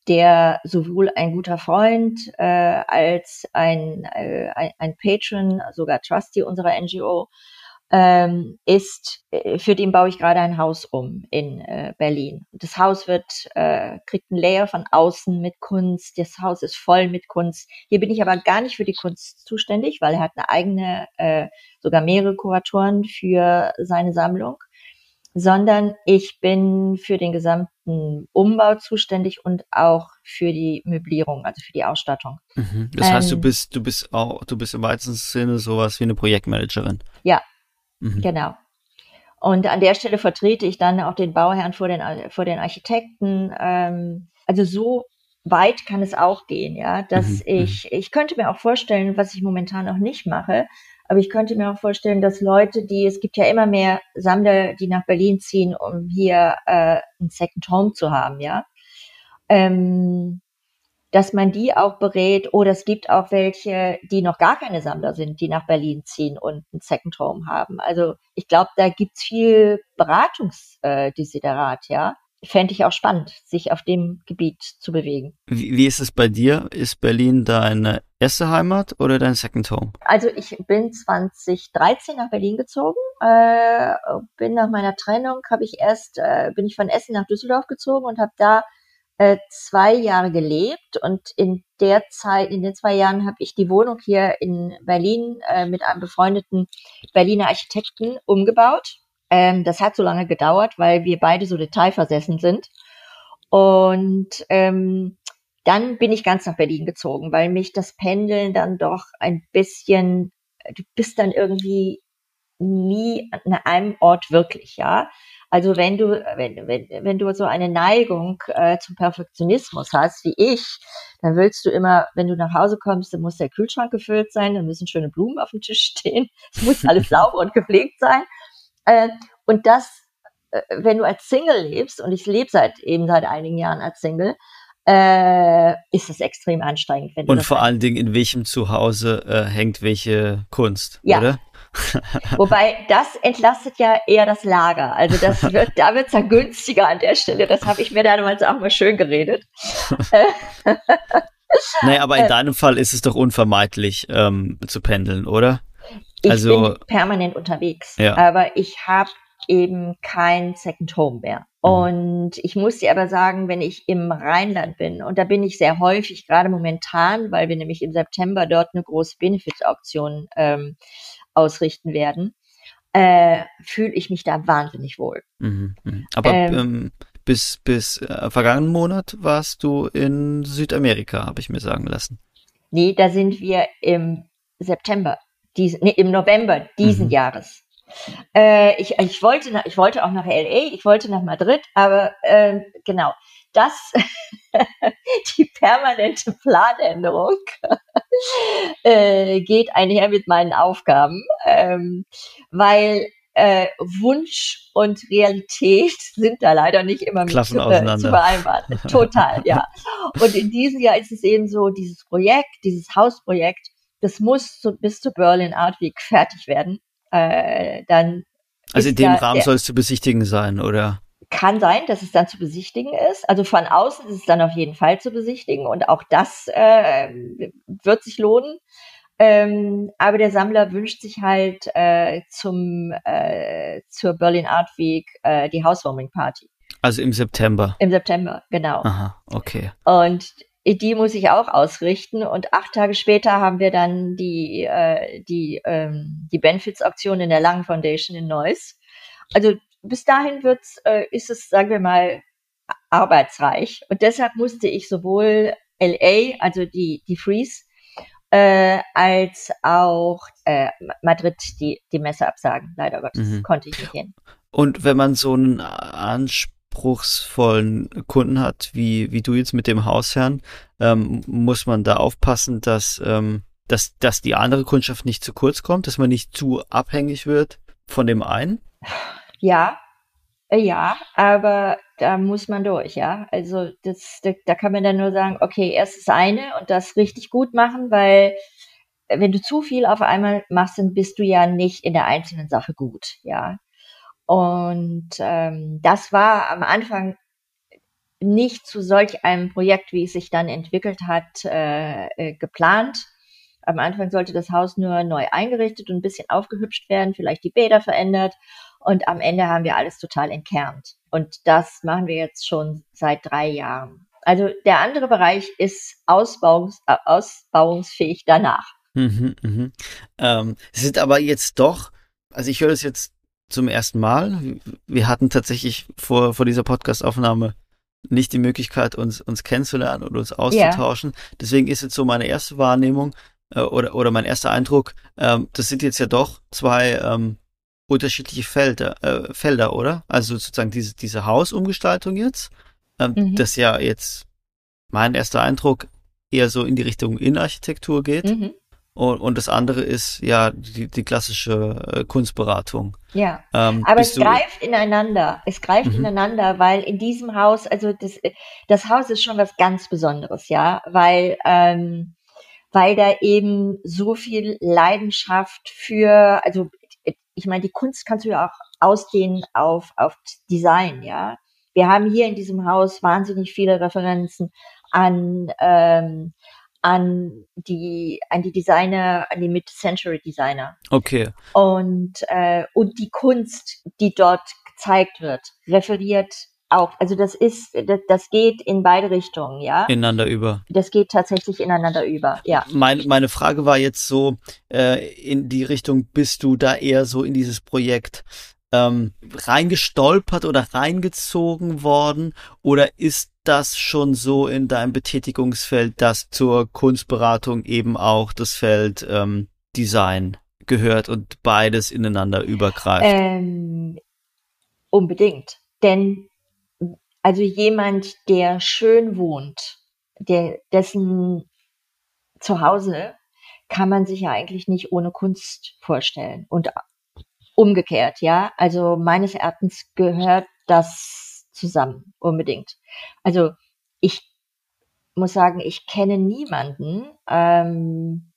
der sowohl ein guter Freund äh, als ein, äh, ein, Patron, sogar Trustee unserer NGO ähm, ist, äh, für den baue ich gerade ein Haus um in äh, Berlin. Das Haus wird, äh, kriegt ein Layer von außen mit Kunst. Das Haus ist voll mit Kunst. Hier bin ich aber gar nicht für die Kunst zuständig, weil er hat eine eigene, äh, sogar mehrere Kuratoren für seine Sammlung sondern ich bin für den gesamten Umbau zuständig und auch für die Möblierung, also für die Ausstattung. Mhm. Das heißt, du ähm, bist, du bist auch, du bist im weitesten Sinne sowas wie eine Projektmanagerin. Ja, mhm. genau. Und an der Stelle vertrete ich dann auch den Bauherrn vor den, vor den Architekten. Ähm, also so weit kann es auch gehen, ja, dass mhm. ich, mhm. ich könnte mir auch vorstellen, was ich momentan noch nicht mache, aber ich könnte mir auch vorstellen, dass Leute, die, es gibt ja immer mehr Sammler, die nach Berlin ziehen, um hier äh, ein Second Home zu haben, ja. Ähm, dass man die auch berät, oder es gibt auch welche, die noch gar keine Sammler sind, die nach Berlin ziehen und ein Second Home haben. Also ich glaube, da gibt's viel Beratungsdesiderat, äh, ja fände ich auch spannend, sich auf dem Gebiet zu bewegen. Wie, wie, ist es bei dir? Ist Berlin deine erste Heimat oder dein Second Home? Also ich bin 2013 nach Berlin gezogen. Äh, bin nach meiner Trennung habe ich erst äh, bin ich von Essen nach Düsseldorf gezogen und habe da äh, zwei Jahre gelebt und in der Zeit, in den zwei Jahren habe ich die Wohnung hier in Berlin äh, mit einem befreundeten Berliner Architekten umgebaut ähm, das hat so lange gedauert, weil wir beide so detailversessen sind. Und ähm, dann bin ich ganz nach Berlin gezogen, weil mich das Pendeln dann doch ein bisschen, du bist dann irgendwie nie an einem Ort wirklich, ja. Also wenn du, wenn, wenn, wenn du so eine Neigung äh, zum Perfektionismus hast, wie ich, dann willst du immer, wenn du nach Hause kommst, dann muss der Kühlschrank gefüllt sein, dann müssen schöne Blumen auf dem Tisch stehen, es muss alles sauber und gepflegt sein. Äh, und das, äh, wenn du als Single lebst, und ich lebe seit eben seit einigen Jahren als Single, äh, ist es extrem anstrengend. Und vor allen Dingen, in welchem Zuhause äh, hängt welche Kunst, ja. oder? Wobei das entlastet ja eher das Lager. Also das wird, da wird es ja günstiger an der Stelle. Das habe ich mir damals auch mal schön geredet. naja, aber in äh, deinem Fall ist es doch unvermeidlich ähm, zu pendeln, oder? Ich also, bin permanent unterwegs, ja. aber ich habe eben kein Second Home mehr. Mhm. Und ich muss dir aber sagen, wenn ich im Rheinland bin, und da bin ich sehr häufig, gerade momentan, weil wir nämlich im September dort eine große Benefit-Auktion ähm, ausrichten werden, äh, fühle ich mich da wahnsinnig wohl. Mhm, mh. Aber ähm, ähm, bis, bis äh, vergangenen Monat warst du in Südamerika, habe ich mir sagen lassen. Nee, da sind wir im September diesen, nee, im November diesen mhm. Jahres. Äh, ich, ich, wollte nach, ich wollte auch nach LA, ich wollte nach Madrid, aber äh, genau, das, die permanente Planänderung äh, geht einher mit meinen Aufgaben, ähm, weil äh, Wunsch und Realität sind da leider nicht immer mit zu, äh, zu vereinbaren. Total, ja. Und in diesem Jahr ist es eben so, dieses Projekt, dieses Hausprojekt, das muss so bis zur Berlin Art Week fertig werden. Äh, dann also in dem da, Rahmen soll es zu besichtigen sein, oder? Kann sein, dass es dann zu besichtigen ist. Also von außen ist es dann auf jeden Fall zu besichtigen und auch das äh, wird sich lohnen. Ähm, aber der Sammler wünscht sich halt äh, zum äh, zur Berlin Art Week äh, die Housewarming Party. Also im September. Im September, genau. Aha, okay. Und die muss ich auch ausrichten. Und acht Tage später haben wir dann die, äh, die, ähm, die Benefits-Auktion in der Langen Foundation in Neuss. Also bis dahin wird's, äh, ist es, sagen wir mal, arbeitsreich. Und deshalb musste ich sowohl LA, also die, die Freeze, äh, als auch äh, Madrid die, die Messe absagen. Leider Gottes Mhm. konnte ich nicht hin. Und wenn man so einen anspruchsvollen Kunden hat, wie, wie du jetzt mit dem Hausherrn, ähm, muss man da aufpassen, dass, ähm, dass, dass die andere Kundschaft nicht zu kurz kommt, dass man nicht zu abhängig wird von dem einen. Ja, äh, ja, aber da muss man durch, ja. Also das, da, da kann man dann nur sagen, okay, erst das eine und das richtig gut machen, weil äh, wenn du zu viel auf einmal machst, dann bist du ja nicht in der einzelnen Sache gut, ja. Und ähm, das war am Anfang nicht zu solch einem Projekt, wie es sich dann entwickelt hat, äh, äh, geplant. Am Anfang sollte das Haus nur neu eingerichtet und ein bisschen aufgehübscht werden, vielleicht die Bäder verändert. Und am Ende haben wir alles total entkernt. Und das machen wir jetzt schon seit drei Jahren. Also der andere Bereich ist ausbauungs äh, ausbauungsfähig danach. Mhm, mhm. Ähm, es sind aber jetzt doch, also ich höre das jetzt zum ersten Mal. Wir hatten tatsächlich vor, vor dieser Podcast-Aufnahme nicht die Möglichkeit, uns, uns kennenzulernen oder uns auszutauschen. Deswegen ist jetzt so meine erste Wahrnehmung äh, oder, oder mein erster Eindruck, ähm, das sind jetzt ja doch zwei ähm, unterschiedliche Felder, äh, Felder, oder? Also sozusagen diese, diese Hausumgestaltung jetzt, ähm, Mhm. das ja jetzt mein erster Eindruck eher so in die Richtung Innenarchitektur geht. Mhm. Und, und das andere ist ja die, die klassische äh, Kunstberatung. Ja. Ähm, Aber es greift ineinander. Es greift Mhm. ineinander, weil in diesem Haus, also das, das Haus ist schon was ganz Besonderes, ja, weil, ähm, weil da eben so viel Leidenschaft für, also ich meine, die Kunst kannst du ja auch ausdehnen auf, auf Design, ja. Wir haben hier in diesem Haus wahnsinnig viele Referenzen an, ähm, an die, an die Designer, an die Mid-Century-Designer. Okay, Und, äh, und die Kunst, die dort gezeigt wird, referiert auch. Also das ist, das, das geht in beide Richtungen, ja. ineinander über. Das geht tatsächlich ineinander über, ja. Mein, meine Frage war jetzt so, äh, in die Richtung, bist du da eher so in dieses Projekt ähm, reingestolpert oder reingezogen worden? Oder ist das schon so in deinem Betätigungsfeld, dass zur Kunstberatung eben auch das Feld ähm, Design gehört und beides ineinander übergreift? Ähm, unbedingt. Denn also jemand, der schön wohnt, der, dessen Zuhause kann man sich ja eigentlich nicht ohne Kunst vorstellen. Und umgekehrt, ja. Also meines Erachtens gehört das zusammen, unbedingt. Also ich muss sagen, ich kenne niemanden, ähm,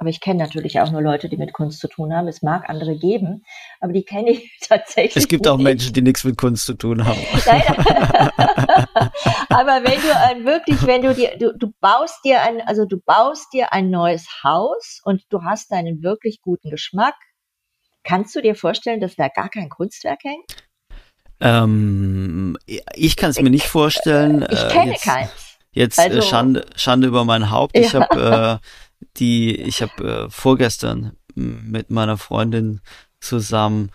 aber ich kenne natürlich auch nur Leute, die mit Kunst zu tun haben. Es mag andere geben, aber die kenne ich tatsächlich. es gibt auch nicht. Menschen, die nichts mit Kunst zu tun haben. Nein. aber wenn du ein wirklich, wenn du dir, du, du baust dir ein, also du baust dir ein neues Haus und du hast einen wirklich guten Geschmack, kannst du dir vorstellen, dass da gar kein Kunstwerk hängt? Ähm, ich kann es mir nicht vorstellen. Ich äh, kenne jetzt, keins. Jetzt Also- äh, Schande, Schande über mein Haupt. Ich Ja. habe äh, die, ich habe äh, vorgestern mit meiner Freundin zusammen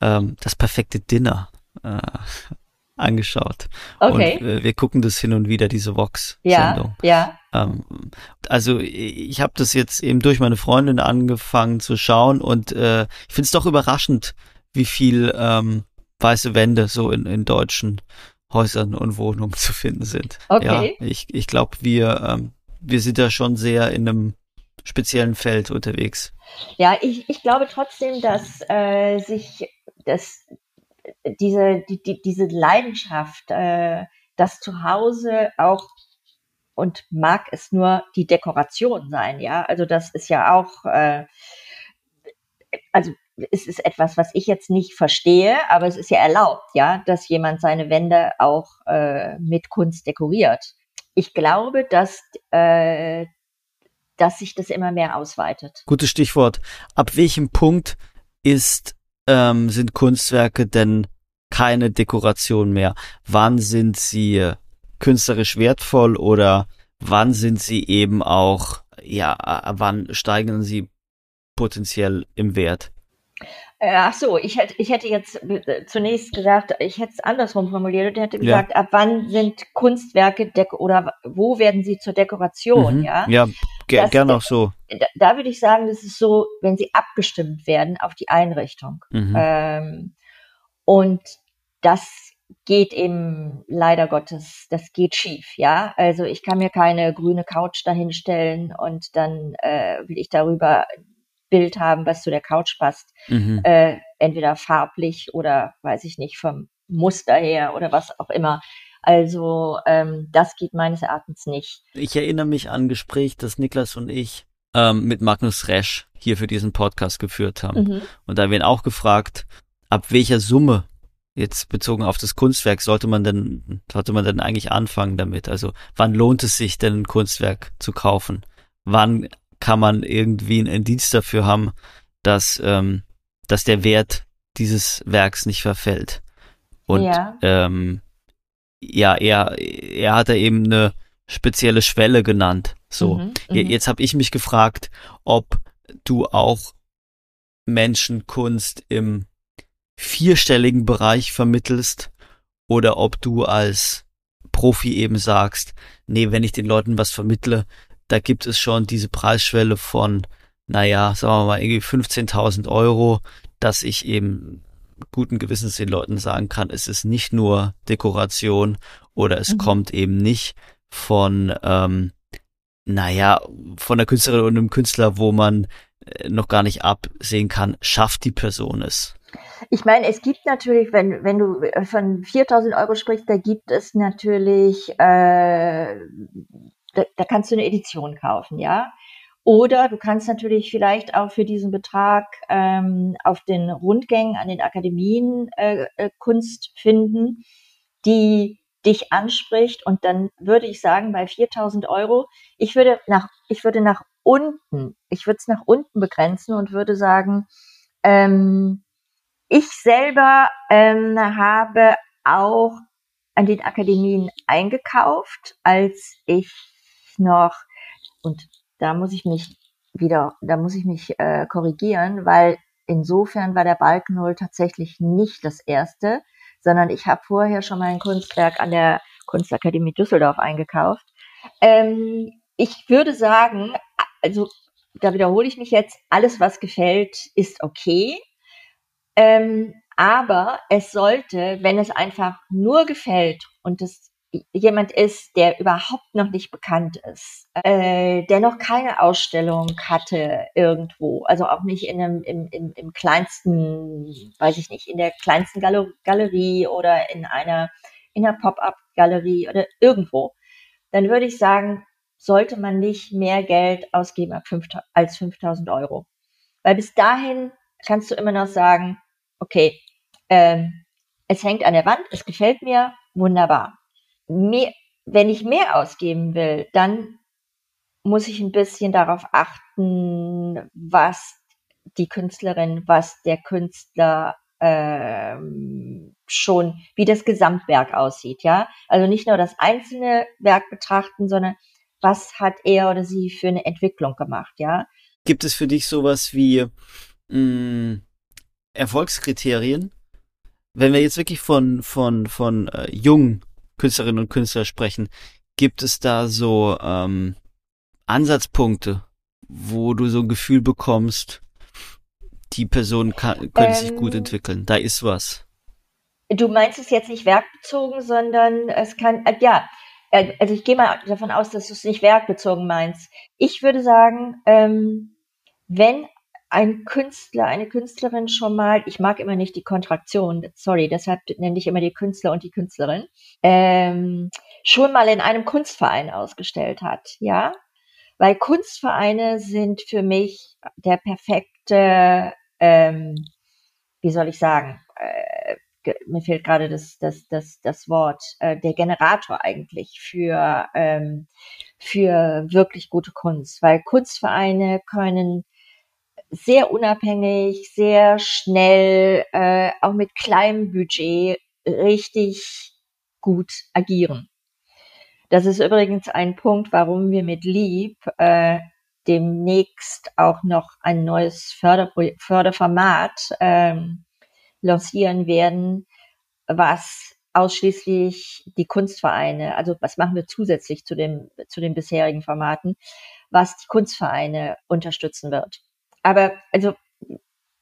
ähm, das perfekte Dinner äh, angeschaut. Okay. Und äh, wir gucken das hin und wieder, diese Ja, Vox-Sendung. ja. Ähm, also ich habe das jetzt eben durch meine Freundin angefangen zu schauen und äh, ich finde es doch überraschend, wie viel ähm, weiße Wände so in, in deutschen Häusern und Wohnungen zu finden sind. Okay. Ja, ich, ich glaube, wir, ähm, wir sind da schon sehr in einem speziellen Feld unterwegs. Ja, ich, ich glaube trotzdem, dass äh, sich dass diese, die, die, diese Leidenschaft, äh, das Zuhause auch und mag es nur die Dekoration sein, ja. Also das ist ja auch, äh, also es ist etwas, was ich jetzt nicht verstehe, aber es ist ja erlaubt, ja, dass jemand seine Wände auch äh, mit Kunst dekoriert. Ich glaube, dass äh, dass sich das immer mehr ausweitet. Gutes Stichwort. Ab welchem Punkt ist, ähm, sind Kunstwerke denn keine Dekoration mehr? Wann sind sie künstlerisch wertvoll oder wann sind sie eben auch, ja, äh, wann steigen sie potenziell im Wert? Äh, Ach so, ich hätte, ich hätte jetzt äh, zunächst gesagt, ich hätte es andersrum formuliert und hätte Ja. gesagt, ab wann sind Kunstwerke oder wo werden sie zur Dekoration, Mhm. ja? ja, ger gerne auch so. Da, da, würde ich sagen, das ist so, wenn sie abgestimmt werden auf die Einrichtung. Mhm. Ähm, und das geht eben leider Gottes, das geht schief, ja. Also ich kann mir keine grüne Couch dahinstellen und dann äh, will ich darüber Bild haben, was zu der Couch passt. Mhm. Äh, entweder farblich oder weiß ich nicht, vom Muster her oder was auch immer. Also ähm, das geht meines Erachtens nicht. Ich erinnere mich an ein Gespräch, das Niklas und ich ähm, mit Magnus Resch hier für diesen Podcast geführt haben. Mhm. Und da haben wir ihn auch gefragt, ab welcher Summe jetzt bezogen auf das Kunstwerk sollte man denn sollte man denn eigentlich anfangen damit? Also wann lohnt es sich denn ein Kunstwerk zu kaufen? Wann kann man irgendwie einen Indiz dafür haben, dass ähm, dass der Wert dieses Werks nicht verfällt? Und ja, ähm, ja er er hat da eben eine spezielle Schwelle genannt. So mhm, mhm. jetzt habe ich mich gefragt, ob du auch Menschenkunst im vierstelligen Bereich vermittelst oder ob du als Profi eben sagst, nee, wenn ich den Leuten was vermittle, da gibt es schon diese Preisschwelle von, naja, sagen wir mal, irgendwie 15.000 Euro, dass ich eben guten Gewissens den Leuten sagen kann, es ist nicht nur Dekoration oder es mhm. kommt eben nicht von, ähm, naja, von der Künstlerin und einem Künstler, wo man äh, noch gar nicht absehen kann, schafft die Person es. Ich meine, es gibt natürlich, wenn, wenn du von 4000 Euro sprichst, da gibt es natürlich, äh, da, da kannst du eine Edition kaufen, ja. Oder du kannst natürlich vielleicht auch für diesen Betrag ähm, auf den Rundgängen an den Akademien äh, äh, Kunst finden, die dich anspricht. Und dann würde ich sagen, bei 4000 Euro, ich würde nach, ich würde nach unten, ich würde es nach unten begrenzen und würde sagen, ähm, ich selber ähm, habe auch an den Akademien eingekauft, als ich noch, und da muss ich mich wieder, da muss ich mich äh, korrigieren, weil insofern war der Balkenhol tatsächlich nicht das erste, sondern ich habe vorher schon mal ein Kunstwerk an der Kunstakademie Düsseldorf eingekauft. Ähm, ich würde sagen, also da wiederhole ich mich jetzt, alles was gefällt, ist okay. Ähm, aber es sollte, wenn es einfach nur gefällt und es jemand ist, der überhaupt noch nicht bekannt ist, äh, der noch keine Ausstellung hatte irgendwo, also auch nicht in einem, im, im, im kleinsten, weiß ich nicht, in der kleinsten Galer Galerie oder in einer, in einer Pop-up-Galerie oder irgendwo, dann würde ich sagen, sollte man nicht mehr Geld ausgeben als 5000 Euro. Weil bis dahin kannst du immer noch sagen, okay, ähm, es hängt an der Wand, es gefällt mir, wunderbar. Mehr, wenn ich mehr ausgeben will, dann muss ich ein bisschen darauf achten, was die Künstlerin, was der Künstler ähm, schon, wie das Gesamtwerk aussieht, ja. Also nicht nur das einzelne Werk betrachten, sondern was hat er oder sie für eine Entwicklung gemacht, ja. Gibt es für dich sowas wie mh, mm, Erfolgskriterien, wenn wir jetzt wirklich von, von, von äh, jungen Künstlerinnen und Künstlern sprechen, gibt es da so ähm, Ansatzpunkte, wo du so ein Gefühl bekommst, die Person kann, könnte ähm, sich gut ähm. entwickeln, da ist was. Du meinst es jetzt nicht werkbezogen, sondern es kann, äh, ja, äh, also ich gehe mal davon aus, dass du es nicht werkbezogen meinst. Ich würde sagen, ähm, wenn ein Künstler, eine Künstlerin schon mal, ich mag immer nicht die Kontraktion, sorry, deshalb nenne ich immer die Künstler und die Künstlerin, ähm, schon mal in einem Kunstverein ausgestellt hat, ja, weil Kunstvereine sind für mich der perfekte, ähm, wie soll ich sagen, äh, mir fehlt gerade das, das, das, das Wort, äh, der Generator eigentlich für, ähm, für wirklich gute Kunst, weil Kunstvereine können sehr unabhängig, sehr schnell, äh, auch mit kleinem Budget richtig gut agieren. Das ist übrigens ein Punkt, warum wir mit Lieb äh, demnächst auch noch ein neues Förderpro Förderformat ähm, lancieren werden, was ausschließlich die Kunstvereine, also was machen wir zusätzlich zu dem zu den bisherigen Formaten, was die Kunstvereine unterstützen wird. Aber also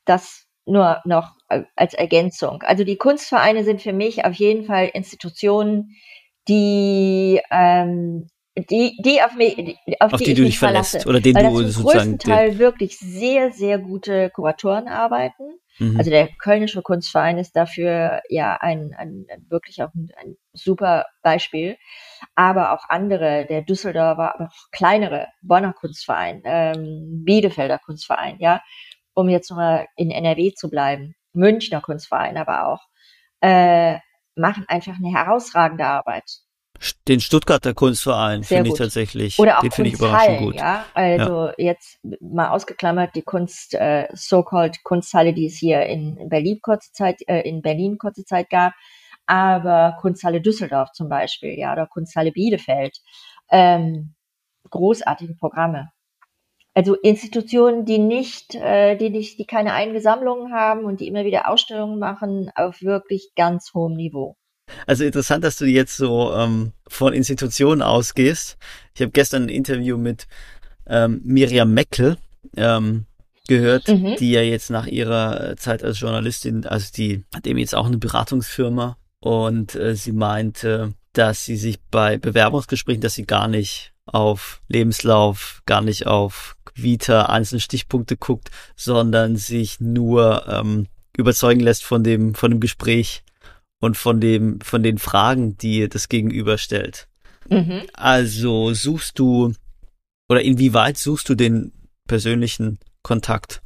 das nur noch als Ergänzung. Also die Kunstvereine sind für mich auf jeden Fall Institutionen, die ähm, die, die auf mich, auf, auf die, die du dich verlässt oder den weil du sozusagen Teil wirklich sehr, sehr gute Kuratoren arbeiten. Mhm. Also der Kölnische Kunstverein ist dafür ja ein, ein wirklich auch ein, ein super Beispiel. Aber auch andere, der Düsseldorfer, aber auch kleinere, Bonner Kunstverein, ähm, Bielefelder Kunstverein, ja, um jetzt nochmal in NRW zu bleiben, Münchner Kunstverein aber auch, äh, machen einfach eine herausragende Arbeit. Den Stuttgarter Kunstverein finde ich tatsächlich. Oder auch den finde ich überraschend gut. Ja, also ja. jetzt mal ausgeklammert die Kunst, äh, so-called Kunsthalle, die es hier in Berlin kurze Zeit, äh, in Berlin kurze Zeit gab, aber Kunsthalle Düsseldorf zum Beispiel, ja, oder Kunsthalle Bielefeld. Ähm, großartige Programme. Also Institutionen, die nicht, äh, die nicht, die keine eigene Sammlung haben und die immer wieder Ausstellungen machen auf wirklich ganz hohem Niveau. Also interessant, dass du jetzt so ähm, von Institutionen ausgehst. Ich habe gestern ein Interview mit ähm, Miriam Meckel ähm, gehört, mhm. die ja jetzt nach ihrer Zeit als Journalistin, also die hat eben jetzt auch eine Beratungsfirma und äh, sie meinte, dass sie sich bei Bewerbungsgesprächen, dass sie gar nicht auf Lebenslauf, gar nicht auf Vita einzelne Stichpunkte guckt, sondern sich nur ähm, überzeugen lässt von dem von dem Gespräch und von dem, von den Fragen, die das Gegenüber stellt. Mhm. Also suchst du oder inwieweit suchst du den persönlichen Kontakt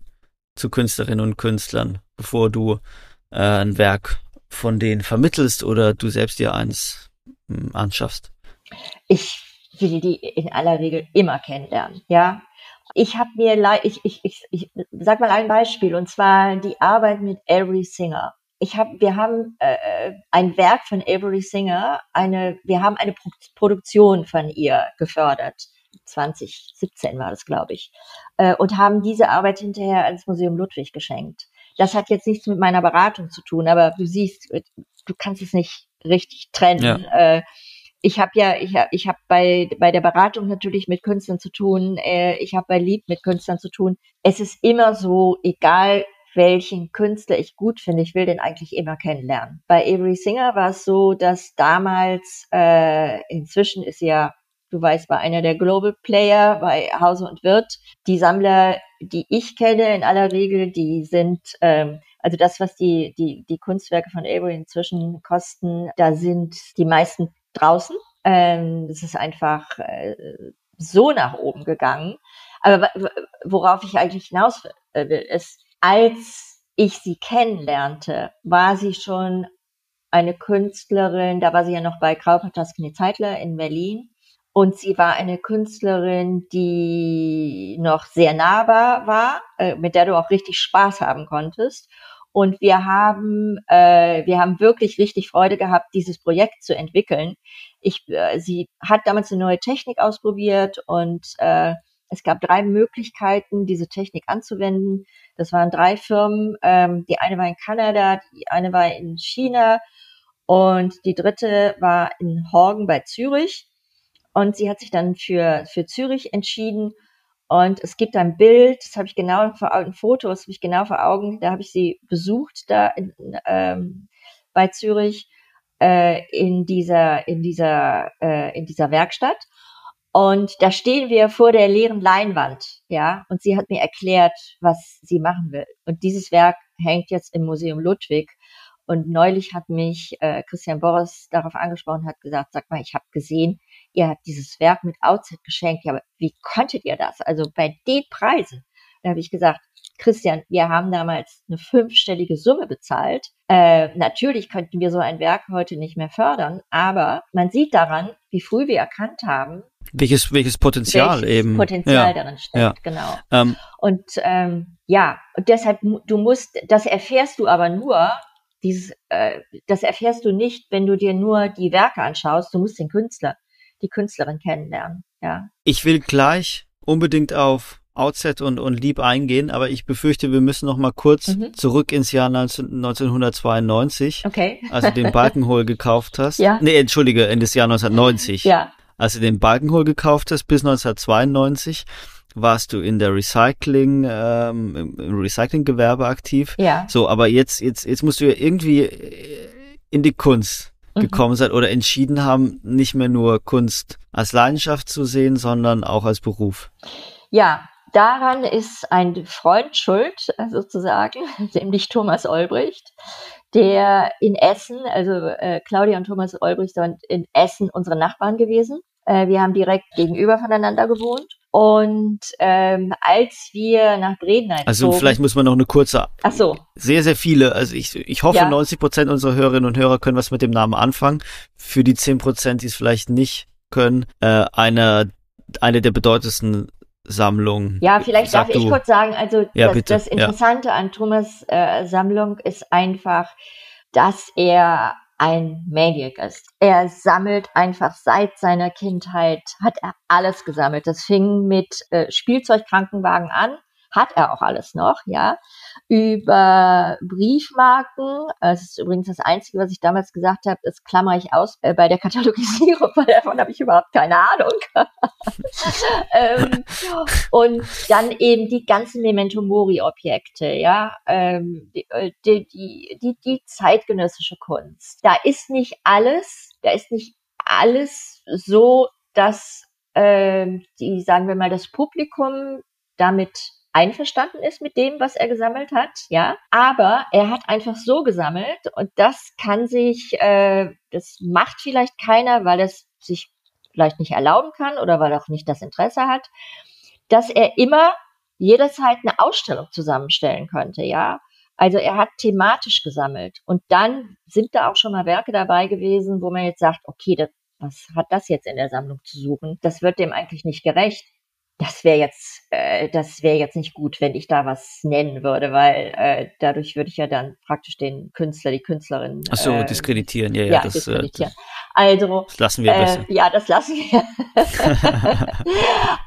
zu Künstlerinnen und Künstlern, bevor du äh, ein Werk von denen vermittelst oder du selbst dir eins mh, hm, anschaffst? Ich will die in aller Regel immer kennenlernen, ja. Ich habe mir, ich, ich, ich, ich sag mal ein Beispiel, und zwar die Arbeit mit Every Singer ich habe, wir haben äh, äh, ein Werk von Avery Singer, eine, wir haben eine Pro Produktion von ihr gefördert. 2017 war das, glaube ich, äh, und haben diese Arbeit hinterher ans Museum Ludwig geschenkt. Das hat jetzt nichts mit meiner Beratung zu tun, aber du siehst, äh, du kannst es nicht richtig trennen. Ja. Äh, ich habe ja, ich habe ich hab bei, bei der Beratung natürlich mit Künstlern zu tun, äh, ich habe bei Lieb mit Künstlern zu tun. Es ist immer so, egal welchen Künstler ich gut finde. Ich will den eigentlich immer kennenlernen. Bei Avery Singer war es so, dass damals, äh, inzwischen ist ja, du weißt, war einer der Global Player bei Hause und Wirt. Die Sammler, die ich kenne in aller Regel, die sind, ähm, also das, was die, die, die Kunstwerke von Avery inzwischen kosten, da sind die meisten draußen. Ähm, das ist einfach äh, so nach oben gegangen. Aber worauf ich eigentlich hinaus will, ist, als ich sie kennenlernte, war sie schon eine Künstlerin, da war sie ja noch bei Krauper Tuscany Zeitler in Berlin. Und sie war eine Künstlerin, die noch sehr nahbar war, äh, mit der du auch richtig Spaß haben konntest. Und wir haben, äh, wir haben wirklich richtig Freude gehabt, dieses Projekt zu entwickeln. Ich, äh, sie hat damals eine neue Technik ausprobiert und äh, es gab drei Möglichkeiten, diese Technik anzuwenden. Das waren drei Firmen. Ähm, die eine war in Kanada, die eine war in China und die dritte war in Horgen bei Zürich. Und sie hat sich dann für, für Zürich entschieden. Und es gibt ein Bild, das habe ich genau vor Augen, ein Foto, das habe ich genau vor Augen, da habe ich sie besucht, da in, ähm, bei Zürich, äh, in dieser, in dieser, äh, in dieser Werkstatt. Und da stehen wir vor der leeren Leinwand, ja, und sie hat mir erklärt, was sie machen will. Und dieses Werk hängt jetzt im Museum Ludwig. Und neulich hat mich äh, Christian Boris darauf angesprochen, hat gesagt, sag mal, ich habe gesehen, ihr habt dieses Werk mit Outset geschenkt, ja, aber wie konntet ihr das? Also bei den Preisen. Da habe ich gesagt, Christian, wir haben damals eine fünfstellige Summe bezahlt. Äh, natürlich könnten wir so ein Werk heute nicht mehr fördern, aber man sieht daran, wie früh wir erkannt haben, welches, welches Potenzial welches eben. Potenzial ja. darin steckt, ja. genau. Ähm, und ähm, ja, und deshalb, du musst, das erfährst du aber nur, dieses, äh, das erfährst du nicht, wenn du dir nur die Werke anschaust. Du musst den Künstler, die Künstlerin kennenlernen, ja. Ich will gleich unbedingt auf Outset und, und Lieb eingehen, aber ich befürchte, wir müssen noch mal kurz mhm. zurück ins Jahr 19, 1992, okay. als du den Balkenhol gekauft hast. Ja. Nee, entschuldige, in das Jahr 1990. Ja. als du den Balkenhol gekauft hast, bis 1992 warst du in der Recycling, ähm, im Recyclinggewerbe aktiv. Ja. So, aber jetzt, jetzt, jetzt musst du ja irgendwie in die Kunst mhm. gekommen sein oder entschieden haben, nicht mehr nur Kunst als Leidenschaft zu sehen, sondern auch als Beruf. Ja, daran ist ein Freund schuld, sozusagen, nämlich Thomas Olbricht, der in Essen, also äh, Claudia und Thomas Olbricht sind in Essen unsere Nachbarn gewesen. Äh, wir haben direkt gegenüber voneinander gewohnt. Und ähm, als wir nach Bredeney Also vielleicht muss man noch eine kurze. Ach so. Sehr, sehr viele. Also ich, ich hoffe, ja. 90 Prozent unserer Hörerinnen und Hörer können was mit dem Namen anfangen. Für die 10 Prozent, die es vielleicht nicht können, äh, eine, eine der bedeutendsten Sammlungen. Ja, vielleicht darf du. ich kurz sagen, also ja, das, das, Interessante ja. an Thomas äh, Sammlung ist einfach, dass er ein Maniac ist. Er sammelt einfach seit seiner Kindheit, hat er alles gesammelt. Das fing mit äh, Spielzeugkrankenwagen an, hat er auch alles noch, ja. Über Briefmarken, das ist übrigens das Einzige, was ich damals gesagt habe, das klammer ich aus äh, bei der Katalogisierung, weil davon habe ich überhaupt keine Ahnung. ähm, und dann eben die ganzen Memento Mori-Objekte, ja, ähm, die, äh, die, die, die, die zeitgenössische Kunst. Da ist nicht alles, da ist nicht alles so, dass äh, die, sagen wir mal, das Publikum damit einverstanden ist mit dem, was er gesammelt hat, ja. Aber er hat einfach so gesammelt und das kann sich, äh, das macht vielleicht keiner, weil es sich vielleicht nicht erlauben kann oder weil er auch nicht das Interesse hat, dass er immer jederzeit eine Ausstellung zusammenstellen könnte, ja. Also er hat thematisch gesammelt und dann sind da auch schon mal Werke dabei gewesen, wo man jetzt sagt, okay, das, was hat das jetzt in der Sammlung zu suchen? Das wird dem eigentlich nicht gerecht das wäre jetzt, äh, das wäre jetzt nicht gut, wenn ich da was nennen würde, weil äh, dadurch würde ich ja dann praktisch den Künstler, die Künstlerin. Ach so, äh, diskreditieren, ja, ja. ja das, äh, diskreditieren. also. Das lassen wir besser. Äh, ja, das lassen wir.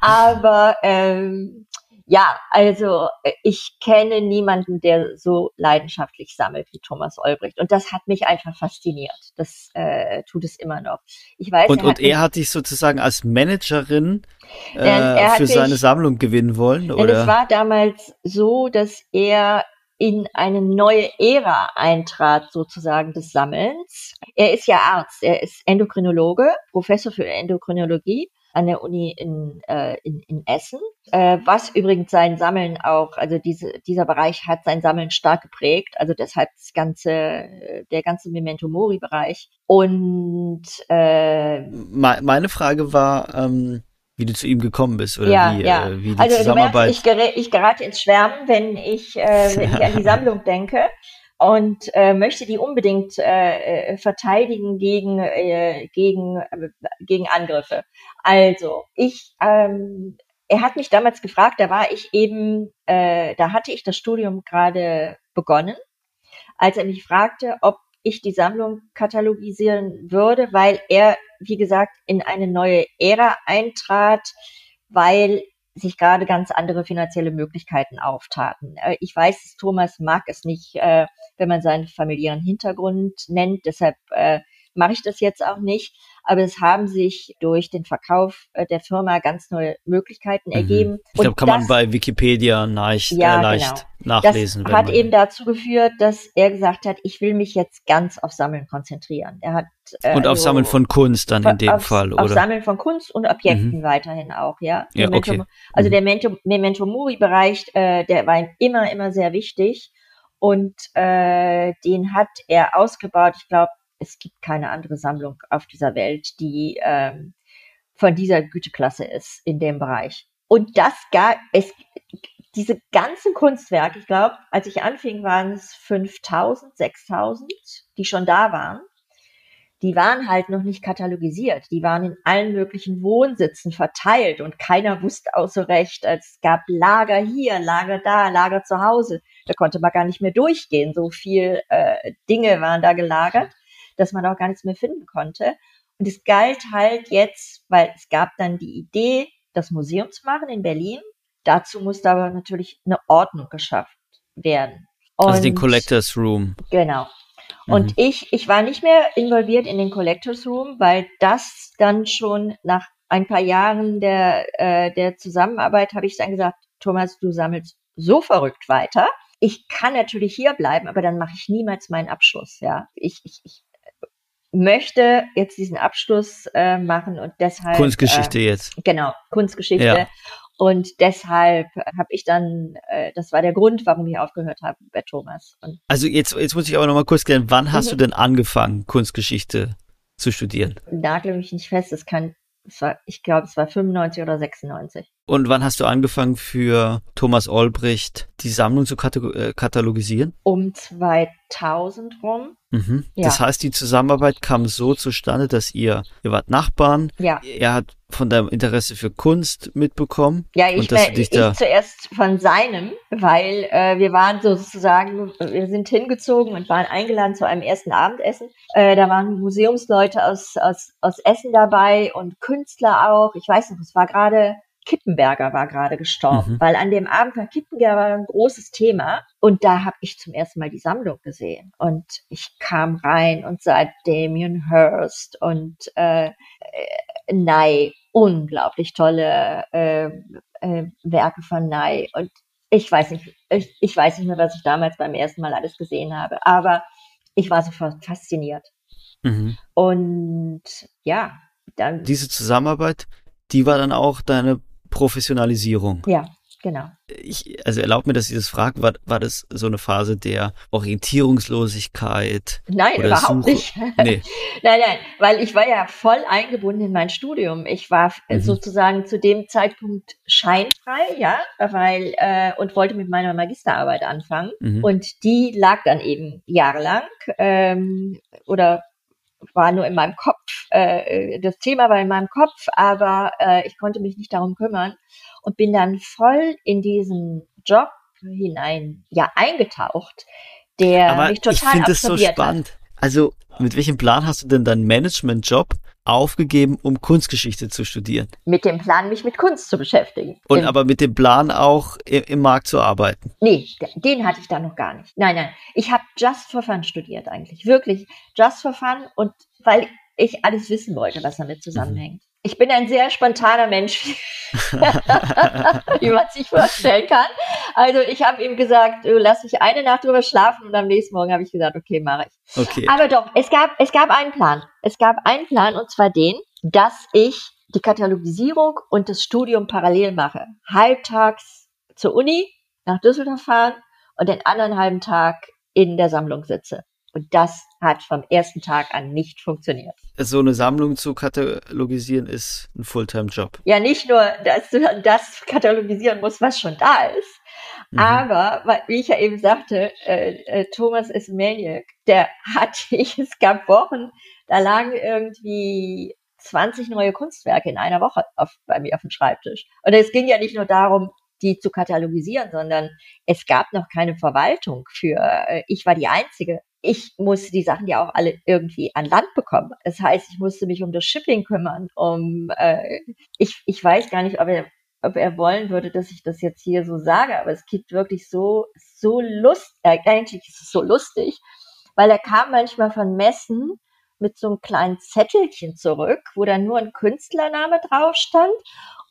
Aber ähm, ja, also äh, ich kenne niemanden, der so leidenschaftlich sammelt wie Thomas Olbricht. Und das hat mich einfach fasziniert. Das äh, tut es immer noch. Ich weiß, und er, und er hat dich sozusagen als Managerin äh, für seine mich, Sammlung gewinnen wollen? Oder? Es war damals so, dass er in eine neue Ära eintrat, sozusagen des Sammelns. Er ist ja Arzt, er ist Endokrinologe, Professor für Endokrinologie an der Uni in, äh, in, in Essen, äh, was übrigens sein Sammeln auch, also diese, dieser Bereich hat sein Sammeln stark geprägt, also deshalb das ganze, der ganze Memento Mori Bereich. Und äh, meine Frage war, ähm, wie du zu ihm gekommen bist oder ja, wie, ja. Äh, wie die also, Zusammenarbeit. Merkst, ich, gerate, ich gerate ins Schwärmen, wenn ich, äh, wenn ich an die Sammlung denke und äh, möchte die unbedingt äh, äh, verteidigen gegen äh, gegen äh, gegen Angriffe. Also ich ähm, er hat mich damals gefragt, da war ich eben, äh, da hatte ich das Studium gerade begonnen, als er mich fragte, ob ich die Sammlung katalogisieren würde, weil er, wie gesagt, in eine neue Ära eintrat, weil sich gerade ganz andere finanzielle Möglichkeiten auftaten. Äh, ich weiß, Thomas mag es nicht, äh, wenn man seinen familiären Hintergrund nennt, deshalb äh, mache ich das jetzt auch nicht. Aber es haben sich durch den Verkauf der Firma ganz neue Möglichkeiten mhm. ergeben. Ich glaube, kann das, man bei Wikipedia leicht, ja, äh, leicht genau. nachlesen. Das hat eben dazu geführt, dass er gesagt hat, ich will mich jetzt ganz auf Sammeln konzentrieren. Er hat äh, und auf also, Sammeln von Kunst dann in dem auf, Fall, oder? Auf Sammeln von Kunst und Objekten mhm. weiterhin auch, ja. ja Memento, okay. Also mhm. der Memento, Memento Mori-Bereich, äh, der war ihm immer, immer sehr wichtig. Und äh, den hat er ausgebaut. Ich glaube, es gibt keine andere Sammlung auf dieser Welt, die ähm, von dieser Güteklasse ist in dem Bereich. Und das gar, es, diese ganzen Kunstwerke, ich glaube, als ich anfing, waren es 5000, 6000, die schon da waren. Die waren halt noch nicht katalogisiert. Die waren in allen möglichen Wohnsitzen verteilt und keiner wusste auch so recht. Es gab Lager hier, Lager da, Lager zu Hause. Da konnte man gar nicht mehr durchgehen. So viel äh, Dinge waren da gelagert, dass man auch gar nichts mehr finden konnte. Und es galt halt jetzt, weil es gab dann die Idee, das Museum zu machen in Berlin Dazu musste aber natürlich eine Ordnung geschafft werden. Und, also den Collectors Room. Genau. Und mhm. ich, ich war nicht mehr involviert in den Collectors Room, weil das dann schon nach ein paar Jahren der, äh, der Zusammenarbeit habe ich dann gesagt, Thomas, du sammelst so verrückt weiter. Ich kann natürlich hier bleiben, aber dann mache ich niemals meinen Abschluss. Ja, ich, ich, ich möchte jetzt diesen Abschluss äh, machen und deshalb Kunstgeschichte äh, jetzt. Genau, Kunstgeschichte. Ja. Und deshalb habe ich dann, äh, das war der Grund, warum ich aufgehört habe bei Thomas. Und also jetzt, jetzt muss ich aber nochmal kurz klären, wann hast mhm. du denn angefangen, Kunstgeschichte zu studieren? Nagle mich nicht fest, es kann es war, ich glaube, es war 95 oder 96. Und wann hast du angefangen für Thomas Olbricht die Sammlung zu äh, katalogisieren? Um 2000 rum. Mhm. Ja. Das heißt, die Zusammenarbeit kam so zustande, dass ihr, ihr wart Nachbarn. Ja. Er hat von deinem Interesse für Kunst mitbekommen. Ja, ich, und dass du dich ich da zuerst von seinem, weil äh, wir waren sozusagen, wir sind hingezogen und waren eingeladen zu einem ersten Abendessen. Äh, da waren Museumsleute aus, aus, aus Essen dabei und Künstler auch. Ich weiß noch, es war gerade Kippenberger war gerade gestorben, mhm. weil an dem Abend war Kippenberger ein großes Thema und da habe ich zum ersten Mal die Sammlung gesehen und ich kam rein und sah Damien Hirst und äh, äh, Nye, unglaublich tolle äh, äh, Werke von Nye und ich weiß nicht, ich, ich weiß nicht mehr, was ich damals beim ersten Mal alles gesehen habe, aber ich war sofort fasziniert. Mhm. Und ja, dann. Diese Zusammenarbeit, die war dann auch deine Professionalisierung. Ja, genau. Ich, also erlaubt mir, dass ich das frage, war, war das so eine Phase der Orientierungslosigkeit? Nein, überhaupt Suche? nicht. Nee. nein, nein, weil ich war ja voll eingebunden in mein Studium. Ich war mhm. sozusagen zu dem Zeitpunkt scheinfrei, ja, weil äh, und wollte mit meiner Magisterarbeit anfangen. Mhm. Und die lag dann eben jahrelang ähm, oder war nur in meinem Kopf. Äh, das Thema war in meinem Kopf, aber äh, ich konnte mich nicht darum kümmern und bin dann voll in diesen Job hinein ja eingetaucht, der aber mich total ich finde es so spannend. Hat. Also mit welchem Plan hast du denn deinen Management-Job aufgegeben, um Kunstgeschichte zu studieren? Mit dem Plan, mich mit Kunst zu beschäftigen. Und Im, aber mit dem Plan auch im, im, Markt zu arbeiten? Nee, den hatte ich da noch gar nicht. Nein, nein. Ich habe Just for Fun studiert eigentlich. Wirklich Just for Fun und weil ich alles wissen wollte, was damit zusammenhängt. Ich bin ein sehr spontaner Mensch, wie man sich vorstellen kann. Also ich habe ihm gesagt, lass mich eine Nacht drüber schlafen und am nächsten Morgen habe ich gesagt, okay, mache ich. Okay. Aber doch, es gab, es gab einen Plan. Es gab einen Plan und zwar den, dass ich die Katalogisierung und das Studium parallel mache. Halbtags zur Uni nach Düsseldorf fahren und den anderen halben Tag in der Sammlung sitze. Und das hat vom ersten Tag an nicht funktioniert. So eine Sammlung zu katalogisieren ist ein Fulltime-Job. Ja, nicht nur, dass du dann das katalogisieren musst, was schon da ist, mhm. aber, wie ich ja eben sagte, äh, äh, Thomas ist Maniac. Der hat, ich, es gab Wochen, da lagen irgendwie 20 neue Kunstwerke in einer Woche auf, bei mir auf dem Schreibtisch. Und es ging ja nicht nur darum, die zu katalogisieren, sondern es gab noch keine Verwaltung für, äh, ich war die Einzige ich musste die Sachen ja auch alle irgendwie an Land bekommen. Das heißt, ich musste mich um das Shipping kümmern, um äh, ich, ich weiß gar nicht, ob er, ob er wollen würde, dass ich das jetzt hier so sage, aber es gibt wirklich so, so Lust, äh, eigentlich ist es so lustig, weil er kam manchmal von Messen mit so einem kleinen Zettelchen zurück, wo dann nur ein Künstlername drauf stand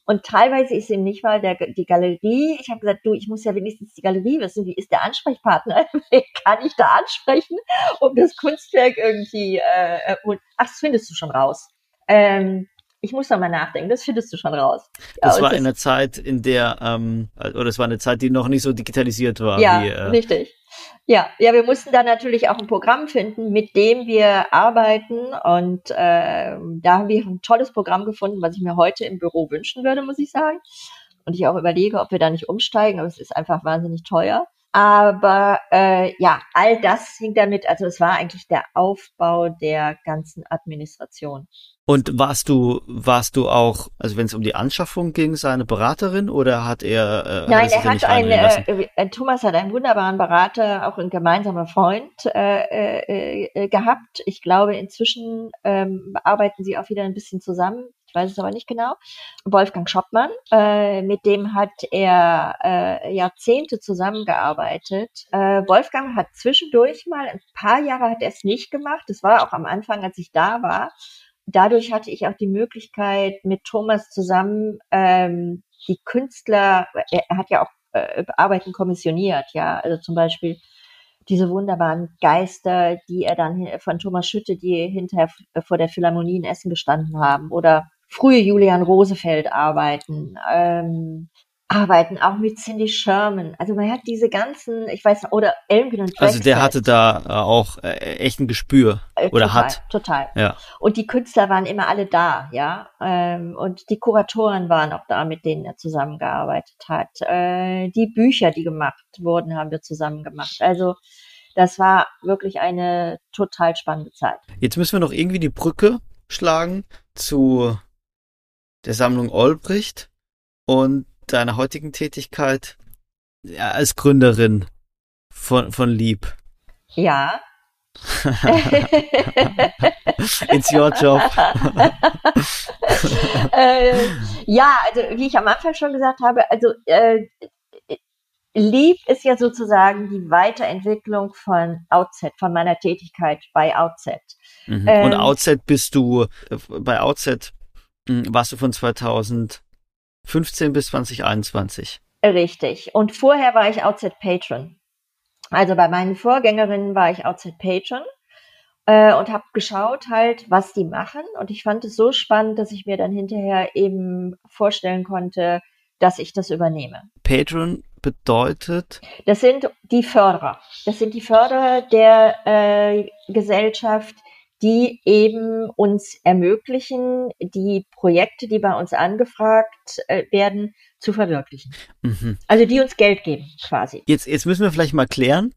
und teilweise ist ihm nicht mal der, die Galerie. Ich habe gesagt, du, ich muss ja wenigstens die Galerie wissen. Wie ist der Ansprechpartner? Kann ich da ansprechen, um das Kunstwerk irgendwie. Äh, und, ach, das findest du schon raus. Ähm, ich muss da mal nachdenken, das findest du schon raus. Das ja, war in der Zeit, in der, ähm, oder es war eine Zeit, die noch nicht so digitalisiert war. Ja, wie, äh, richtig. Ja, ja, wir mussten da natürlich auch ein Programm finden, mit dem wir arbeiten. Und äh, da haben wir ein tolles Programm gefunden, was ich mir heute im Büro wünschen würde, muss ich sagen. Und ich auch überlege, ob wir da nicht umsteigen, aber es ist einfach wahnsinnig teuer. Aber äh, ja, all das hing damit, also es war eigentlich der Aufbau der ganzen Administration. Und warst du, warst du auch, also wenn es um die Anschaffung ging, seine Beraterin oder hat er? Äh, Nein, er, hat einen, äh, Thomas hat einen wunderbaren Berater, auch ein gemeinsamer Freund äh, äh, äh, gehabt. Ich glaube, inzwischen ähm, arbeiten sie auch wieder ein bisschen zusammen. Ich weiß es aber nicht genau. Wolfgang Schoppmann, äh, mit dem hat er äh, Jahrzehnte zusammengearbeitet. Äh, Wolfgang hat zwischendurch mal ein paar Jahre hat er es nicht gemacht. Das war auch am Anfang, als ich da war dadurch hatte ich auch die Möglichkeit, mit Thomas zusammen ähm, die Künstler, er, hat ja auch äh, Arbeiten kommissioniert, ja, also zum Beispiel diese wunderbaren Geister, die er dann von Thomas Schütte, die hinterher vor der Philharmonie in Essen gestanden haben, oder frühe Julian Rosefeld arbeiten, ähm, arbeiten, auch mit Cindy Sherman. Also man hat diese ganzen, ich weiß noch, oder Elmgren und Drexel. Also der hatte da äh, auch äh, echt ein Gespür äh, oder total, hat. Total. Ja. Und die Künstler waren immer alle da, ja. Ähm, und die Kuratoren waren auch da, mit denen er zusammengearbeitet hat. Äh, die Bücher, die gemacht wurden, haben wir zusammen gemacht. Also das war wirklich eine total spannende Zeit. Jetzt müssen wir noch irgendwie die Brücke schlagen zu der Sammlung Olbricht und deiner heutigen Tätigkeit ja, als Gründerin von, von Lieb? Ja. It's your job. äh, ja, also wie ich am Anfang schon gesagt habe, also äh, Lieb ist ja sozusagen die Weiterentwicklung von Outset, von meiner Tätigkeit bei Outset. Mhm. Ähm, Und Outset bist du, äh, bei Outset hm, warst du von 2000 15 bis 2021. Richtig. Und vorher war ich Outset Patron. Also bei meinen Vorgängerinnen war ich Outset Patron äh, und habe geschaut halt, was die machen. Und ich fand es so spannend, dass ich mir dann hinterher eben vorstellen konnte, dass ich das übernehme. Patron bedeutet? Das sind die Förderer. Das sind die Förderer der äh, Gesellschaft, die eben uns ermöglichen, die Projekte, die bei uns angefragt äh, werden, zu verwirklichen. Mhm. Also die uns Geld geben, quasi. Jetzt, jetzt müssen wir vielleicht mal klären.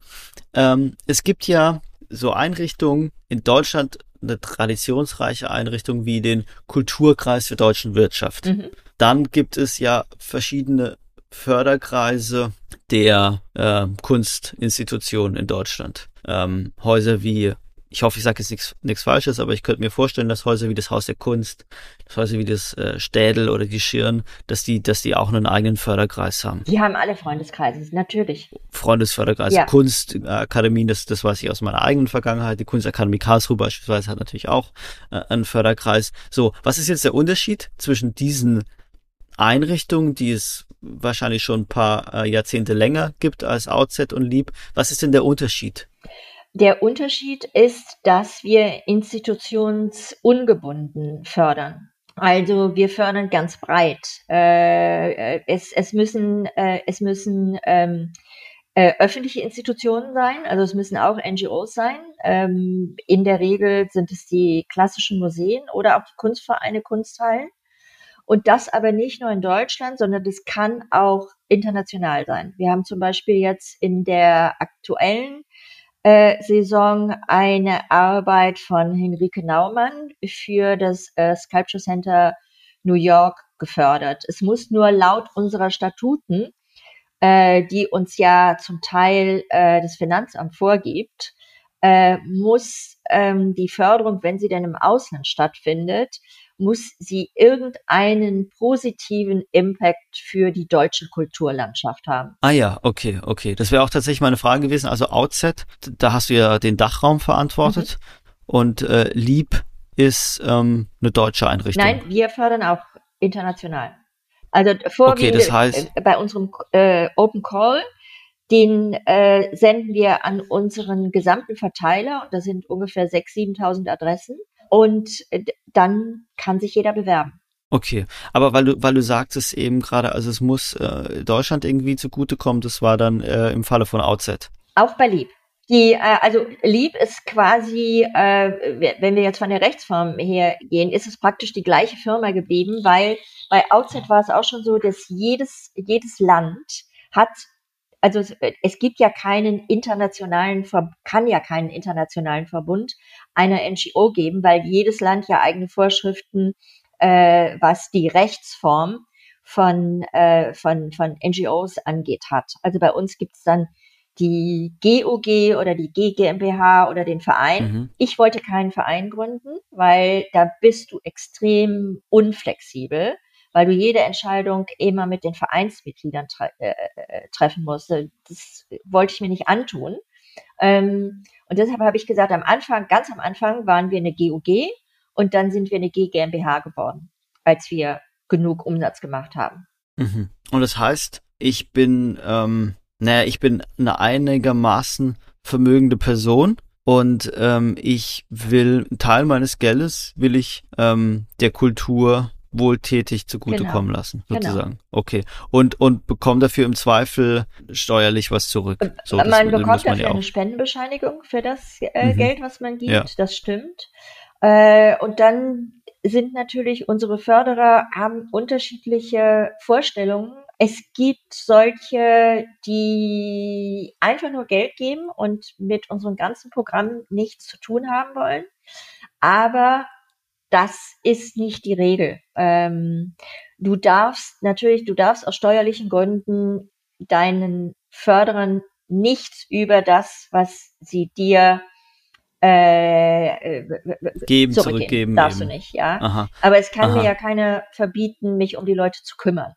Ähm, es gibt ja so Einrichtungen in Deutschland, eine traditionsreiche Einrichtung wie den Kulturkreis für deutschen Wirtschaft. Mhm. Dann gibt es ja verschiedene Förderkreise der äh, Kunstinstitutionen in Deutschland. Ähm, Häuser wie ich hoffe, ich sage jetzt nichts Falsches, aber ich könnte mir vorstellen, dass Häuser wie das Haus der Kunst, das Häuser wie das äh, Städel oder die Schirn, dass die, dass die auch einen eigenen Förderkreis haben. Die haben alle Freundeskreise, natürlich. Freundesförderkreise, ja. Kunstakademien, das, das weiß ich aus meiner eigenen Vergangenheit. Die Kunstakademie Karlsruhe beispielsweise hat natürlich auch äh, einen Förderkreis. So, was ist jetzt der Unterschied zwischen diesen Einrichtungen, die es wahrscheinlich schon ein paar äh, Jahrzehnte länger gibt als Outset und Lieb? Was ist denn der Unterschied? Der Unterschied ist, dass wir institutionsungebunden fördern. Also wir fördern ganz breit. Äh, es, es müssen, äh, es müssen ähm, äh, öffentliche Institutionen sein, also es müssen auch NGOs sein. Ähm, in der Regel sind es die klassischen Museen oder auch Kunstvereine, Kunsthallen. Und das aber nicht nur in Deutschland, sondern das kann auch international sein. Wir haben zum Beispiel jetzt in der aktuellen äh, Saison eine Arbeit von Henrike Naumann für das äh, Sculpture Center New York gefördert. Es muss nur laut unserer Statuten, äh, die uns ja zum Teil äh, das Finanzamt vorgibt, äh, muss ähm, die Förderung, wenn sie denn im Ausland stattfindet, muss sie irgendeinen positiven Impact für die deutsche Kulturlandschaft haben. Ah ja, okay, okay. Das wäre auch tatsächlich meine Frage gewesen. Also Outset, da hast du ja den Dachraum verantwortet mhm. und äh, Lieb ist ähm, eine deutsche Einrichtung. Nein, wir fördern auch international. Also vorwiegend okay, das heißt, äh, bei unserem äh, Open Call, den äh, senden wir an unseren gesamten Verteiler und das sind ungefähr 6.000, 7.000 Adressen und äh, dann kann sich jeder bewerben. Okay, aber weil du, weil du sagtest eben gerade, also es muss äh, Deutschland irgendwie zugutekommen, das war dann äh, im Falle von Outset. Auch bei Lieb. Die, äh, also Lieb ist quasi, äh, wenn wir jetzt von der Rechtsform her gehen, ist es praktisch die gleiche Firma geblieben, weil bei Outset war es auch schon so, dass jedes, jedes Land hat also es, es gibt ja keinen internationalen, kann ja keinen internationalen Verbund einer NGO geben, weil jedes Land ja eigene Vorschriften, äh, was die Rechtsform von, äh, von, von NGOs angeht, hat. Also bei uns gibt es dann die GOG oder die GGMBH oder den Verein. Mhm. Ich wollte keinen Verein gründen, weil da bist du extrem unflexibel, weil du jede Entscheidung immer mit den Vereinsmitgliedern tre äh, äh, treffen musst. Das wollte ich mir nicht antun. Ähm, und deshalb habe ich gesagt, am Anfang, ganz am Anfang waren wir eine GOG und dann sind wir eine GGMBH geworden, als wir genug Umsatz gemacht haben. Mhm. Und das heißt, ich bin ähm, naja, ich bin eine einigermaßen vermögende Person und ähm, ich will einen Teil meines Geldes will ich ähm, der Kultur wohltätig zugutekommen genau. lassen, genau. sozusagen. Genau. Okay. Und, und bekomme dafür im Zweifel steuerlich was zurück. So, man das, bekommt man dafür ja eine Spendenbescheinigung für das äh, mhm. Geld, was man gibt. Ja. Das stimmt. Äh, und dann sind natürlich unsere Förderer haben unterschiedliche Vorstellungen es gibt solche, die einfach nur Geld geben und mit unserem ganzen Programm nichts zu tun haben wollen. Aber das ist nicht die Regel. Ähm, du darfst natürlich, du darfst aus steuerlichen Gründen deinen Förderern nichts über das, was sie dir äh, äh geben, zurückgeben. zurückgeben. Darfst eben. du nicht, ja. Aha. Aber es kann Aha. mir ja keiner verbieten, mich um die Leute zu kümmern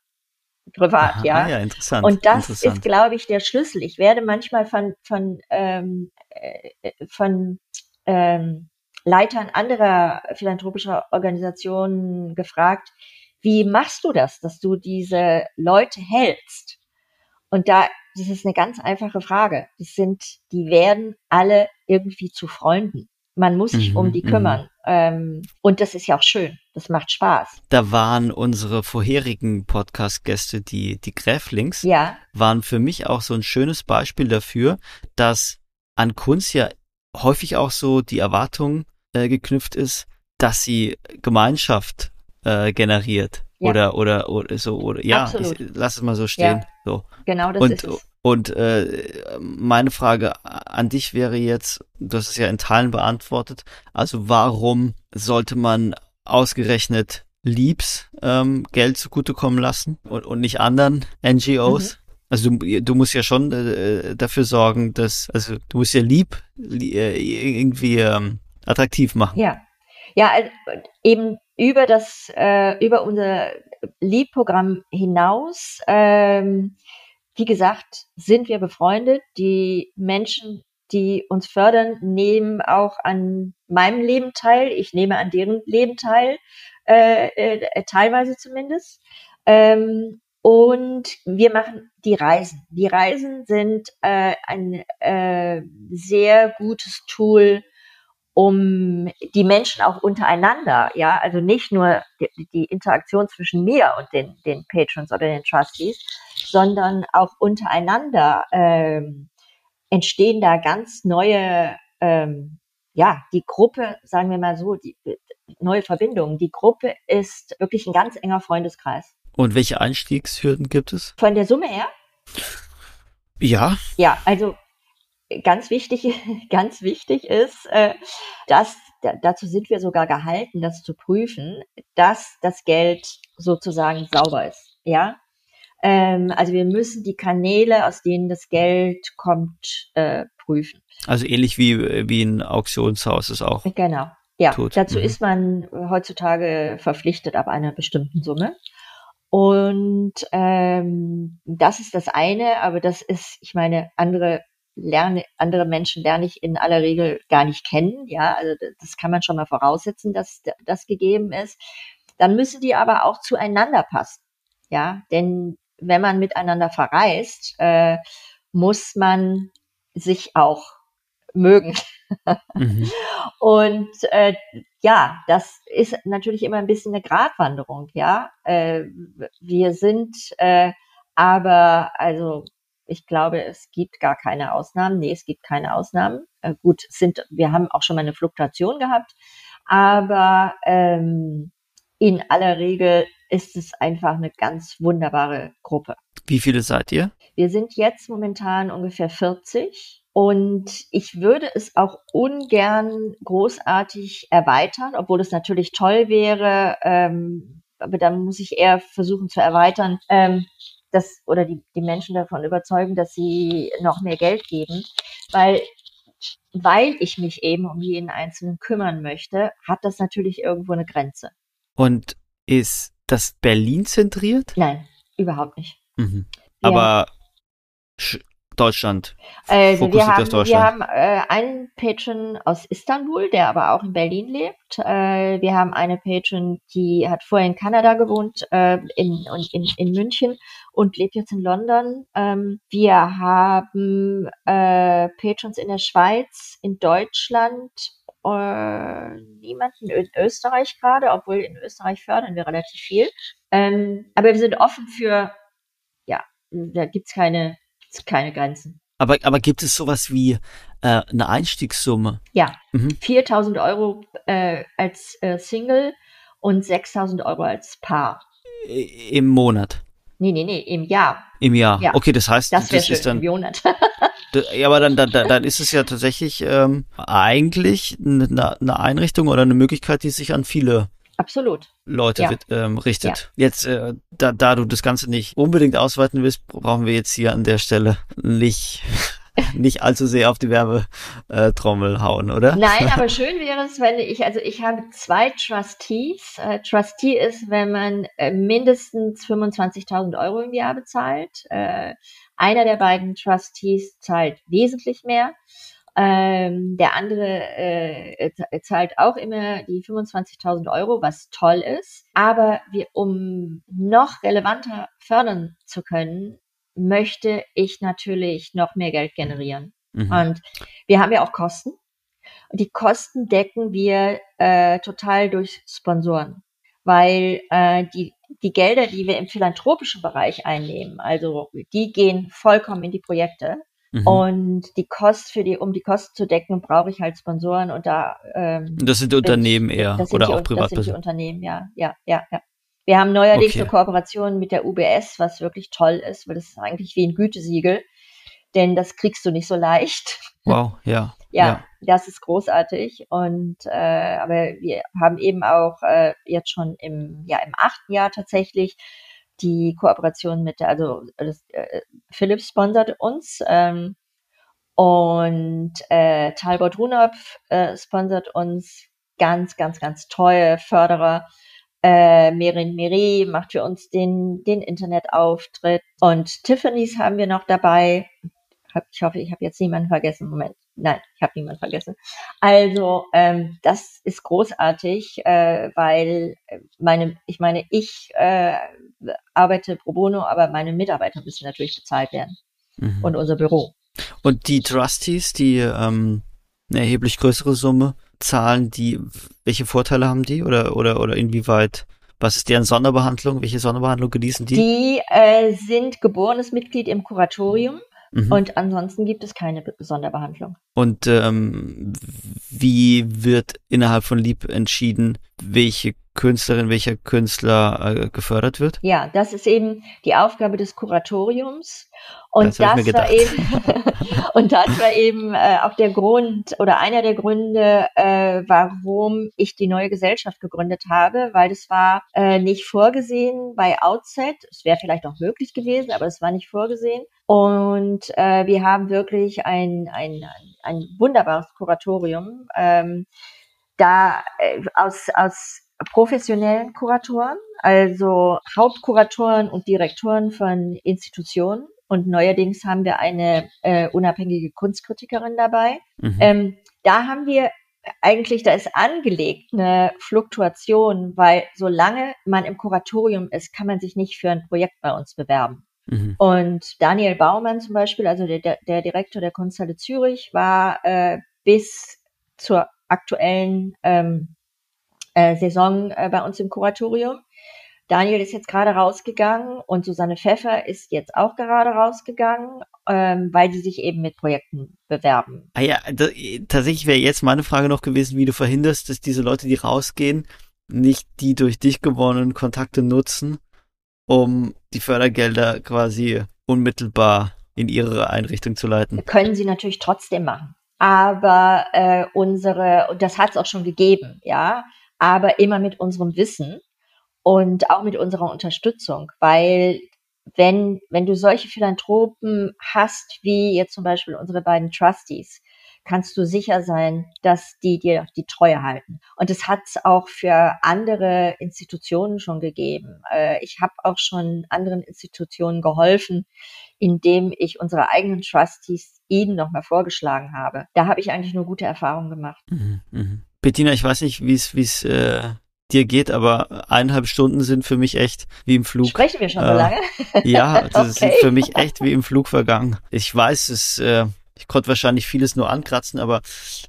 privat, Aha, ja. Ah, ja, interessant. Und das interessant. ist, glaube ich, der Schlüssel. Ich werde manchmal von, von, ähm, äh, von ähm, Leitern anderer philanthropischer Organisationen gefragt, wie machst du das, dass du diese Leute hältst? Und da, das ist eine ganz einfache Frage. Das sind, die werden alle irgendwie zu Freunden. Man muss sich mhm, um die mhm. kümmern. Ähm, und das ist ja auch schön. Das macht Spaß. Da waren unsere vorherigen Podcast-Gäste, die, die Gräflings, ja. waren für mich auch so ein schönes Beispiel dafür, dass an Kunst ja häufig auch so die Erwartung äh, geknüpft ist, dass sie Gemeinschaft äh, generiert. Ja. Oder, oder, oder so, oder, ja, ich, lass es mal so stehen. Ja. So. Genau das und, ist es. Und äh, meine Frage an dich wäre jetzt, du hast es ja in Teilen beantwortet, also warum sollte man ausgerechnet Liebs ähm, Geld zugutekommen lassen und, und nicht anderen NGOs? Mhm. Also du, du musst ja schon äh, dafür sorgen, dass, also du musst ja Lieb li, äh, irgendwie ähm, attraktiv machen. Ja, ja, also eben über das, äh, über unser Liebprogramm hinaus ähm, wie gesagt, sind wir befreundet. Die Menschen, die uns fördern, nehmen auch an meinem Leben teil. Ich nehme an deren Leben teil, äh, äh, teilweise zumindest. Ähm, und wir machen die Reisen. Die Reisen sind äh, ein äh, sehr gutes Tool, um die Menschen auch untereinander, ja, also nicht nur die, die Interaktion zwischen mir und den, den Patrons oder den Trustees, sondern auch untereinander ähm, entstehen da ganz neue, ähm, ja, die Gruppe, sagen wir mal so, die neue Verbindungen. Die Gruppe ist wirklich ein ganz enger Freundeskreis. Und welche Einstiegshürden gibt es? Von der Summe her? Ja. Ja, also ganz wichtig, ganz wichtig ist, äh, dass dazu sind wir sogar gehalten, das zu prüfen, dass das Geld sozusagen sauber ist. Ja, ähm, also wir müssen die Kanäle, aus denen das Geld kommt, äh, prüfen. Also ähnlich wie wie ein Auktionshaus ist auch. Genau. Ja, tut. dazu mhm. ist man heutzutage verpflichtet ab einer bestimmten Summe. Und ähm, das ist das eine, aber das ist, ich meine, andere lerne, andere Menschen lerne ich in aller Regel gar nicht kennen. Ja, also das kann man schon mal voraussetzen, dass das gegeben ist. Dann müssen die aber auch zueinander passen. Ja, denn wenn man miteinander verreist, äh, muss man sich auch mögen. mhm. Und äh, ja, das ist natürlich immer ein bisschen eine Gratwanderung, ja. Äh, wir sind äh, aber, also ich glaube, es gibt gar keine Ausnahmen. Nee, es gibt keine Ausnahmen. Äh, gut, sind, wir haben auch schon mal eine Fluktuation gehabt, aber ähm, in aller Regel ist es einfach eine ganz wunderbare Gruppe. Wie viele seid ihr? Wir sind jetzt momentan ungefähr 40 und ich würde es auch ungern großartig erweitern, obwohl es natürlich toll wäre. Ähm, aber dann muss ich eher versuchen zu erweitern, ähm, dass, oder die, die Menschen davon überzeugen, dass sie noch mehr Geld geben. Weil, weil ich mich eben um jeden Einzelnen kümmern möchte, hat das natürlich irgendwo eine Grenze. Und ist das Berlin zentriert? Nein, überhaupt nicht. Mhm. Aber Deutschland. Also wir haben, Deutschland. wir haben äh, einen Patron aus Istanbul, der aber auch in Berlin lebt. Äh, wir haben eine Patron, die hat vorher in Kanada gewohnt, äh, in, in, in München und lebt jetzt in London. Ähm, wir haben äh, Patrons in der Schweiz, in Deutschland, äh, niemanden in Österreich gerade, obwohl in Österreich fördern wir relativ viel. Ähm, aber wir sind offen für, ja, da gibt's keine keine Grenzen. Aber, aber gibt es sowas wie äh, eine Einstiegssumme? Ja, mhm. 4000 Euro äh, als äh, Single und 6000 Euro als Paar. Im Monat? Nee, nee, nee, im Jahr. Im Jahr. Ja. Okay, das heißt, das, das schön, ist dann. Im Monat. ja, aber dann, dann, dann ist es ja tatsächlich ähm, eigentlich eine, eine Einrichtung oder eine Möglichkeit, die sich an viele Absolut. Leute ja. ähm, richtet. Ja. Jetzt, äh, da, da du das Ganze nicht unbedingt ausweiten willst, brauchen wir jetzt hier an der Stelle nicht nicht allzu sehr auf die Werbetrommel hauen, oder? Nein, aber schön wäre es, wenn ich, also ich habe zwei Trustees. Äh, Trustee ist, wenn man äh, mindestens 25.000 Euro im Jahr bezahlt. Äh, einer der beiden Trustees zahlt wesentlich mehr. Ähm, der andere äh, zahlt auch immer die 25.000 Euro, was toll ist. Aber wir, um noch relevanter fördern zu können, möchte ich natürlich noch mehr Geld generieren. Mhm. Und wir haben ja auch Kosten. Und die Kosten decken wir äh, total durch Sponsoren. Weil äh, die, die Gelder, die wir im philanthropischen Bereich einnehmen, also die gehen vollkommen in die Projekte. Mhm. Und die Kost für die, um die Kosten zu decken, brauche ich halt Sponsoren und da. Ähm, das sind Unternehmen ich, eher oder die, auch Privatpersonen. Das sind die Unternehmen, ja, ja, ja, ja. Wir haben neuerdings okay. eine Kooperation mit der UBS, was wirklich toll ist, weil das ist eigentlich wie ein Gütesiegel, denn das kriegst du nicht so leicht. Wow, ja. ja, ja, das ist großartig. Und äh, aber wir haben eben auch äh, jetzt schon im, ja, im achten Jahr tatsächlich die Kooperation mit also das, äh, Philips sponsert uns ähm, und äh, Talbot Runop äh, sponsert uns ganz, ganz, ganz treue Förderer. Äh, Merin Meri macht für uns den, den Internetauftritt und Tiffany's haben wir noch dabei. Ich hoffe, ich habe jetzt niemanden vergessen. Moment. Nein, ich habe niemanden vergessen. Also, ähm, das ist großartig, äh, weil äh, meine, ich meine, ich äh, arbeite pro bono, aber meine Mitarbeiter müssen natürlich bezahlt werden. Mhm. Und unser Büro. Und die Trustees, die ähm, eine erheblich größere Summe zahlen, die welche Vorteile haben die oder oder oder inwieweit was ist deren Sonderbehandlung? Welche Sonderbehandlung genießen die? Die äh, sind geborenes Mitglied im Kuratorium. Mhm. Und ansonsten gibt es keine Sonderbehandlung. Und ähm, wie wird innerhalb von Lieb entschieden, welche Künstlerin, welcher Künstler äh, gefördert wird? Ja, das ist eben die Aufgabe des Kuratoriums. Und das, das war eben und das war eben äh, auch der Grund oder einer der Gründe, äh, warum ich die neue Gesellschaft gegründet habe, weil das war äh, nicht vorgesehen bei Outset. Es wäre vielleicht auch möglich gewesen, aber es war nicht vorgesehen. Und äh, wir haben wirklich ein, ein, ein, wunderbares Kuratorium. Ähm, da äh, aus, aus professionellen Kuratoren, also Hauptkuratoren und Direktoren von Institutionen. Und neuerdings haben wir eine äh, unabhängige Kunstkritikerin dabei. Mhm. Ähm, da haben wir eigentlich, da ist angelegt eine Fluktuation, weil solange man im Kuratorium ist, kann man sich nicht für ein Projekt bei uns bewerben. Mhm. Und Daniel Baumann zum Beispiel, also der, der Direktor der Kunsthalle Zürich, war äh, bis zur aktuellen ähm, äh, Saison äh, bei uns im Kuratorium. Daniel ist jetzt gerade rausgegangen und Susanne Pfeffer ist jetzt auch gerade rausgegangen, ähm, weil sie sich eben mit Projekten bewerben. Ah ja, da, tatsächlich wäre jetzt meine Frage noch gewesen, wie du verhinderst, dass diese Leute, die rausgehen, nicht die durch dich gewonnenen Kontakte nutzen, um die Fördergelder quasi unmittelbar in ihre Einrichtung zu leiten? Können sie natürlich trotzdem machen. Aber äh, unsere, und das hat es auch schon gegeben, ja, aber immer mit unserem Wissen und auch mit unserer Unterstützung, weil wenn, wenn du solche Philanthropen hast, wie jetzt zum Beispiel unsere beiden Trustees, kannst du sicher sein, dass die dir die Treue halten. Und es hat es auch für andere Institutionen schon gegeben. Äh, ich habe auch schon anderen Institutionen geholfen, indem ich unsere eigenen Trustees ihnen nochmal vorgeschlagen habe. Da habe ich eigentlich nur gute Erfahrungen gemacht. Mhm, mh. Bettina, ich weiß nicht, wie es wie es äh, dir geht, aber eineinhalb Stunden sind für mich echt wie im Flug. Sprechen wir schon so äh, lange? ja, das okay. ist für mich echt wie im Flug vergangen. Ich weiß, es äh, ich konnte wahrscheinlich vieles nur ankratzen, aber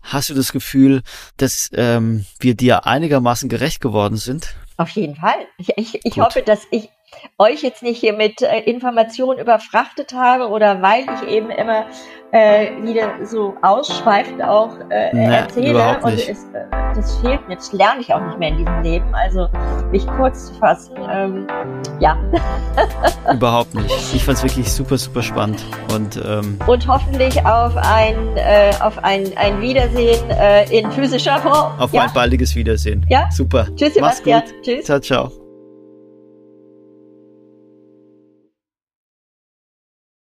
hast du das Gefühl, dass ähm, wir dir einigermaßen gerecht geworden sind? Auf jeden Fall. Ich, ich, ich hoffe, dass ich euch jetzt nicht hier mit äh, Informationen überfrachtet habe oder weil ich eben immer äh, wieder so ausschweifend auch äh, nee, erzähle. Und es, äh, das fehlt mir, das lerne ich auch nicht mehr in diesem Leben. Also mich kurz zu fassen, ähm, ja. Überhaupt nicht. Ich fand es wirklich super, super spannend. Und, ähm, und hoffentlich auf ein, äh, auf ein, ein Wiedersehen äh, in physischer Form. Auf ja. ein baldiges Wiedersehen. Ja. Super. Tschüss, Sebastian. Tschüss. Ciao, ciao.